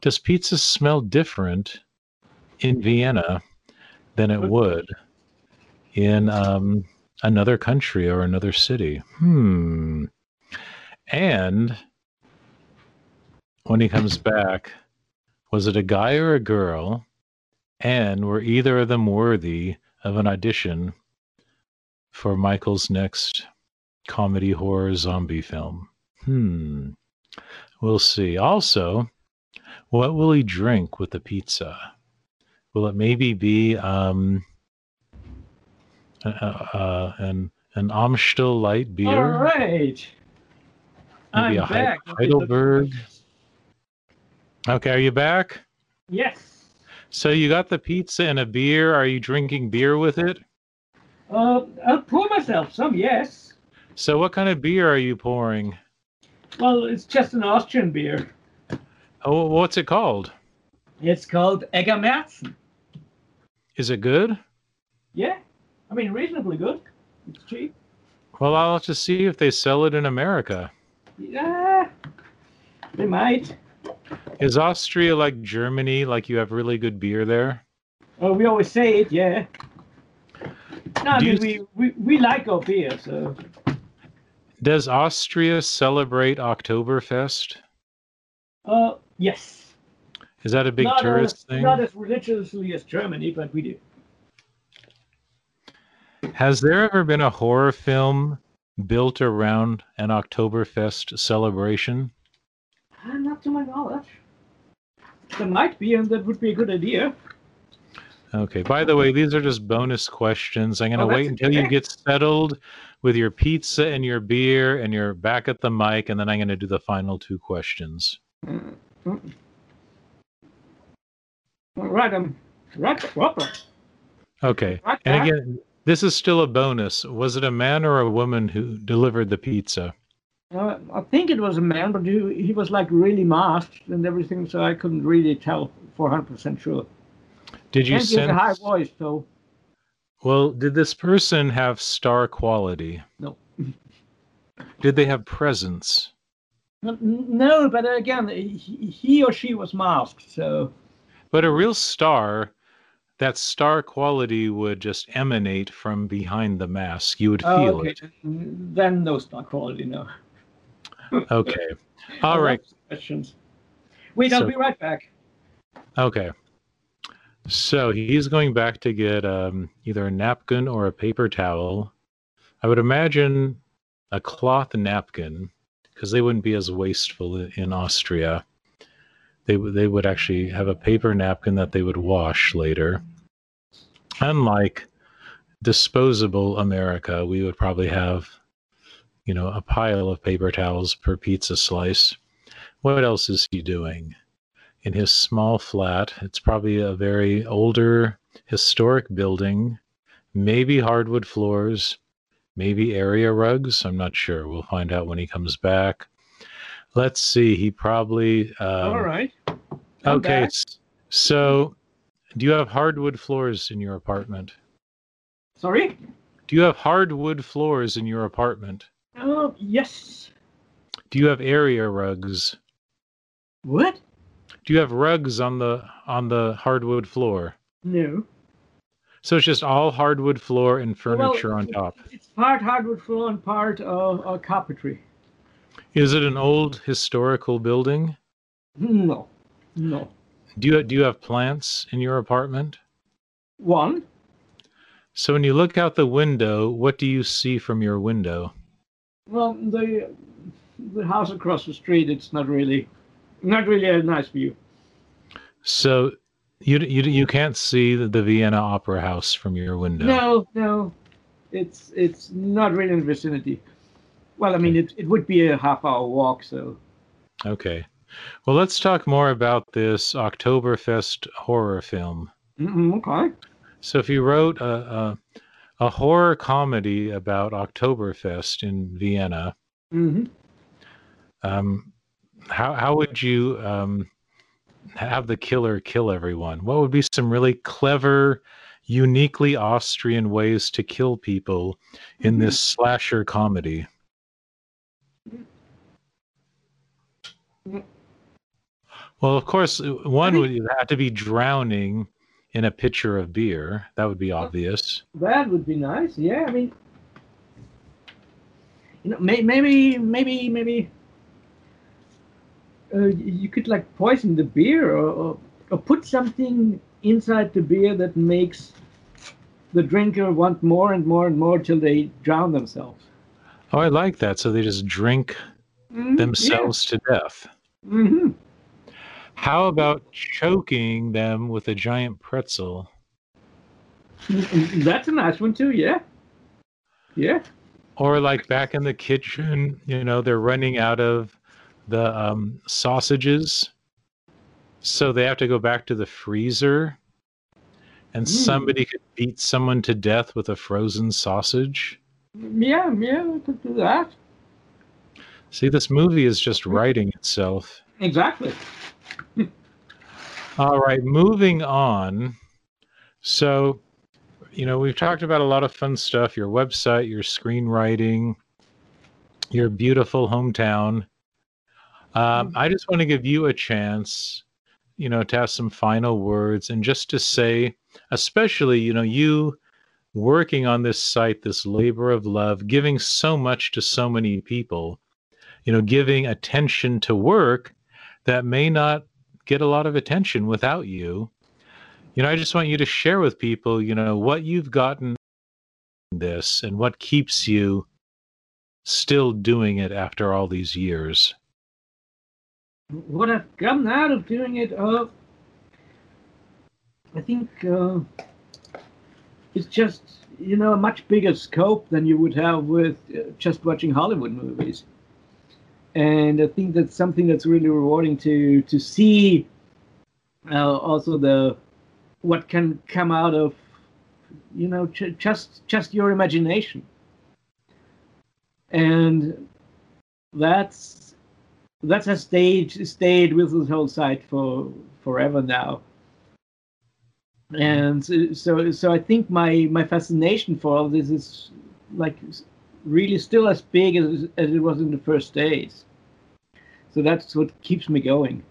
Does pizza smell different in Vienna than it would in um, another country or another city? Hmm. And when he comes back, was it a guy or a girl? And were either of them worthy of an audition for Michael's next comedy horror zombie film? Hmm. We'll see. Also, what will he drink with the pizza? Will it maybe be um, uh, uh, an an Amstel light beer? All right. Maybe I'm a back. Heidelberg. Okay, are you back? Yes. So you got the pizza and a beer. Are you drinking beer with it? Uh, I'll pour myself some, yes. So what kind of beer are you pouring? Well, it's just an Austrian beer. Oh, what's it called? It's called Eggermärzen. Is it good? Yeah. I mean, reasonably good. It's cheap. Well, I'll have to see if they sell it in America. Yeah. They might. Is Austria like Germany? Like you have really good beer there? Oh, we always say it, yeah. No, I mean, we, we, we like our beer, so. Does Austria celebrate Oktoberfest? Uh, yes. Is that a big not tourist as, thing? Not as religiously as Germany, but we do. Has there ever been a horror film built around an Oktoberfest celebration? Uh, not to my knowledge. There might be, and that would be a good idea. Okay. By the way, these are just bonus questions. I'm going to Oh, wait until you get settled with your pizza and your beer and you're back at the mic, and then I'm going to do the final two questions. Mm, mm. All right, I'm right. Okay. Right And again, this is still a bonus. Was it a man or a woman who delivered the pizza? Uh, I think it was a man, but he, he was like really masked and everything, so I couldn't really tell 400% sure. Did you and he has a high sense? voice, so Well, did this person have star quality? no. Did they have presence? No, but again, he or she was masked, so But a real star, that star quality would just emanate from behind the mask. You would Oh, feel okay. it. Then no star quality, no. Okay. All Oh, Questions. Wait, I'll So- be right back. Okay. So he's going back to get um, either a napkin or a paper towel. I would imagine a cloth napkin because they wouldn't be as wasteful in Austria. They they would actually have a paper napkin that they would wash later. Unlike disposable America, we would probably have, you know, a pile of paper towels per pizza slice. What else is he doing? in his small flat. It's probably a very older historic building, maybe hardwood floors, maybe area rugs. I'm not sure. We'll find out when he comes back. Let's see. He probably. Um, All right. Okay. So, do you have hardwood floors in your apartment? Sorry? Do you have hardwood floors in your apartment? Oh, yes. Do you have area rugs? What? Do you have rugs on the on the hardwood floor? No. So it's just all hardwood floor and furniture Well, on top. It's part hardwood floor and part uh, uh, carpentry. Is it an old historical building? No. No. Do you do you have plants in your apartment? One. So when you look out the window, what do you see from your window? Well, the the house across the street. It's not really, not really a nice view. So you you you can't see the, the Vienna Opera House from your window. No, no, it's it's not really in the vicinity. Well, I mean, it it would be a half hour walk, so Okay. Well, let's talk more about this Oktoberfest horror film. Mm, okay. So if you wrote a, a a horror comedy about Oktoberfest in Vienna, hmm um, how how would you um, have the killer kill everyone? What would be some really clever, uniquely Austrian ways to kill people in Mhm. this slasher comedy. Well, of course, uh, one think- would have to be drowning in a pitcher of beer. That would be obvious. That would be nice. Yeah, I mean, you know, may, maybe, maybe, maybe uh, you could like poison the beer, or, or or put something inside the beer that makes the drinker want more and more and more till they drown themselves. Oh, I like that. So they just drink themselves to death. hmm How about choking them with a giant pretzel? That's a nice one too. Yeah. Yeah. Or like back in the kitchen, you know, they're running out of the um, sausages. So they have to go back to the freezer. And Mm. somebody could beat someone to death with a frozen sausage. Yeah. Yeah. We could do that. See, this movie is just writing itself. Exactly. All right, moving on. So, you know, we've talked about a lot of fun stuff your website, your screenwriting, your beautiful hometown. Um, I just want to give you a chance, you know, to have some final words and just to say, especially, you know, you working on this site, this labor of love, giving so much to so many people, you know, giving attention to work that may not get a lot of attention without you. You know, I just want you to share with people, you know, what you've gotten this and what keeps you still doing it after all these years. what I've gotten out of doing it, uh, I think uh, it's just you know a much bigger scope than you would have with uh, just watching Hollywood movies, and I think that's something that's really rewarding to to see. Uh, also, the what can come out of you know ch- just just your imagination, and that's that has stayed stayed with this whole site for forever now and so- so so i think my my fascination for all this is like really still as big as, as it was in the first days. So that's what keeps me going.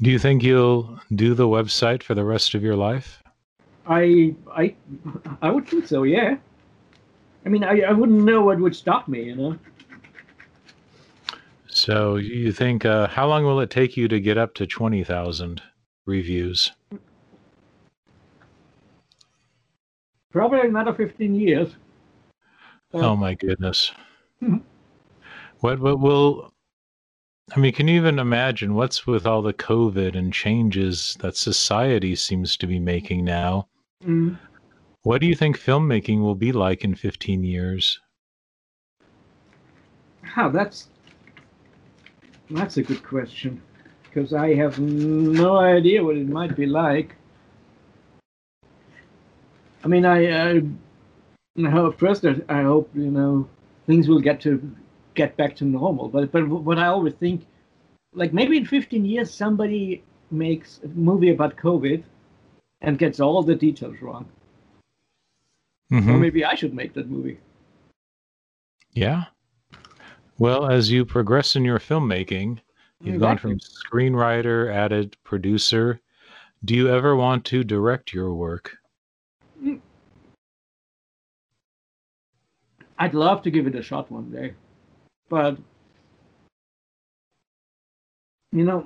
Do you think you'll do the website for the rest of your life? i i i would think so yeah. I mean i, I wouldn't know what would stop me you know? So you think uh, how long will it take you to get up to 20,000 reviews? probably another 15 years Oh my goodness. What what will I mean, can you even imagine what's with all the COVID and changes that society seems to be making now? Mm. What do you think filmmaking will be like in 15 years? How that's that's a good question because I have no idea what it might be like. I mean, I, I Hope first I hope you know things will get to get back to normal. But but what I always think, like maybe in 15 years somebody makes a movie about COVID and gets all the details wrong, or Mhm. maybe I should make that movie. Yeah. Well, as you progress in your filmmaking, you've gone from screenwriter, added producer. Do you ever want to direct your work? I'd love to give it a shot one day, but you know,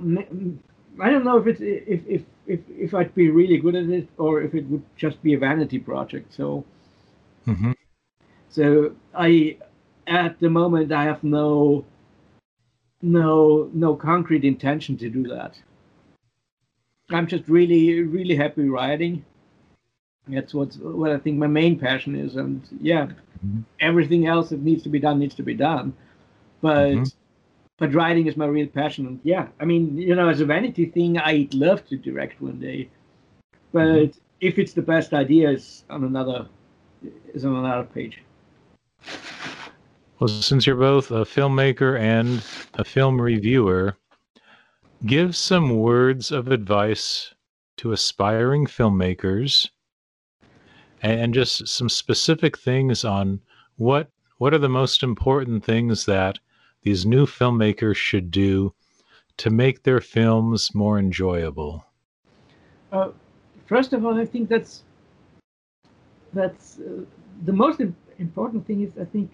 I don't know if it's if if if if I'd be really good at it or if it would just be a vanity project. So hmm so I at the moment I have no no no concrete intention to do that. I'm just really really happy writing. That's what's what I think my main passion is, and yeah, Mhm. everything else that needs to be done needs to be done. But Mhm. but writing is my real passion, and yeah, I mean, you know, as a vanity thing, I'd love to direct one day. But if it's the best idea, it's on another is on another page. Well, since you're both a filmmaker and a film reviewer, give some words of advice to aspiring filmmakers and, just some specific things on what what are the most important things that these new filmmakers should do to make their films more enjoyable? Uh, first of all, I think that's that's uh, the most important thing is I think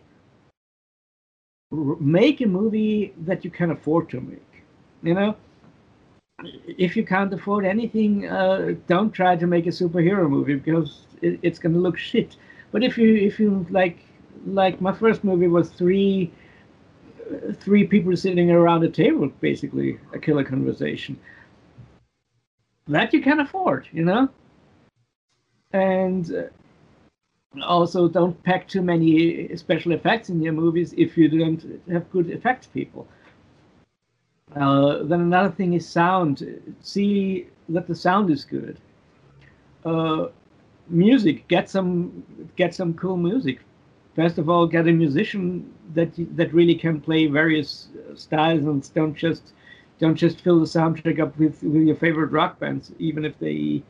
make a movie that you can afford to make. You know, if you can't afford anything, uh, don't try to make a superhero movie because it, it's going to look shit. But if you if you like like my first movie was three uh, three people sitting around a table, basically a killer conversation. That you can afford, you know. And uh, also don't pack too many special effects in your movies if you don't have good effects people. Uh, then another thing is sound. See that the sound is good. Uh, music. Get some get some cool music. First of all, get a musician that that really can play various styles and don't just don't just fill the soundtrack up with, with your favorite rock bands, even if they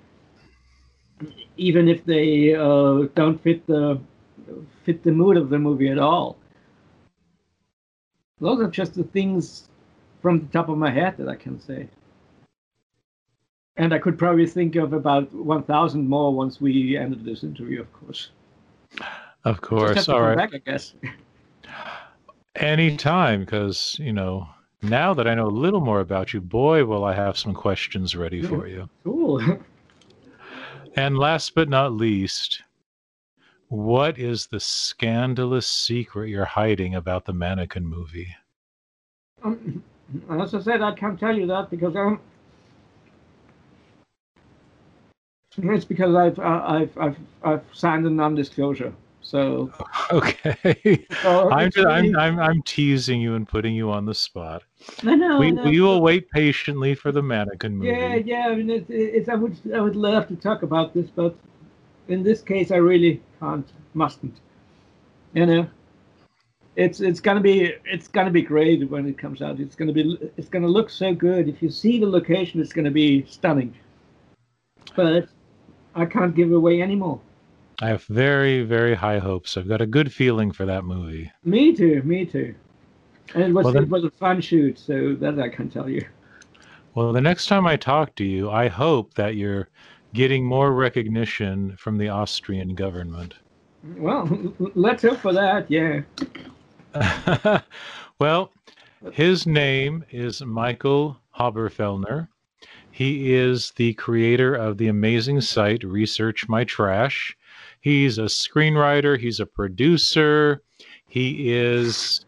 even if they uh, don't fit the fit the mood of the movie at all. Those are just the things from the top of my head that I can say. And I could probably think of about 1,000 more once we ended this interview, of course. Of course. All right. Back, I guess. Anytime, because, you know, now that I know a little more about you, boy, will I have some questions ready for you. Cool. And last but not least, what is the scandalous secret you're hiding about the mannequin movie? Um, as I said, I can't tell you that because I'm. it's because I've uh, I've I've I've signed a non-disclosure. So okay, so I'm, just, I'm I'm I'm teasing you and putting you on the spot. No, no, we no, we will wait patiently for the mannequin movie. Yeah, yeah. I mean, it's, it's I would I would love to talk about this, but in this case, I really can't, mustn't. You know, it's it's gonna be it's gonna be great when it comes out. It's gonna be it's gonna look so good. If you see the location, it's gonna be stunning. But I can't give away anymore. I have very, very high hopes. I've got a good feeling for that movie. Me too. Me too. And it was, well, then, it was a fun shoot, so that I can tell you. Well, the next time I talk to you, I hope that you're getting more recognition from the Austrian government. Well, let's hope for that. Yeah. well, his name is Michael Haberfelner. He is the creator of the amazing site [re]Search my Trash. He's a screenwriter, he's a producer, he is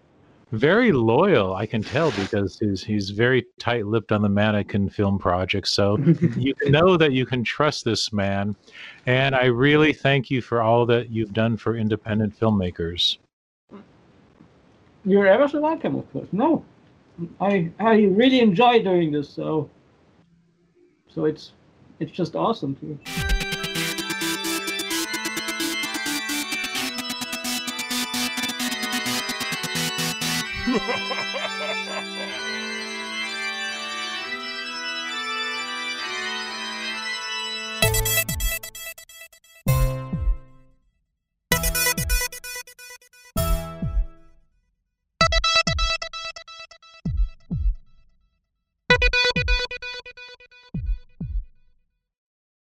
very loyal, I can tell because he's he's very tight-lipped on the mannequin film project. So you know that you can trust this man. And I really thank you for all that you've done for independent filmmakers. You're ever so welcome, of course. No. I I really enjoy doing this, so so it's it's just awesome too.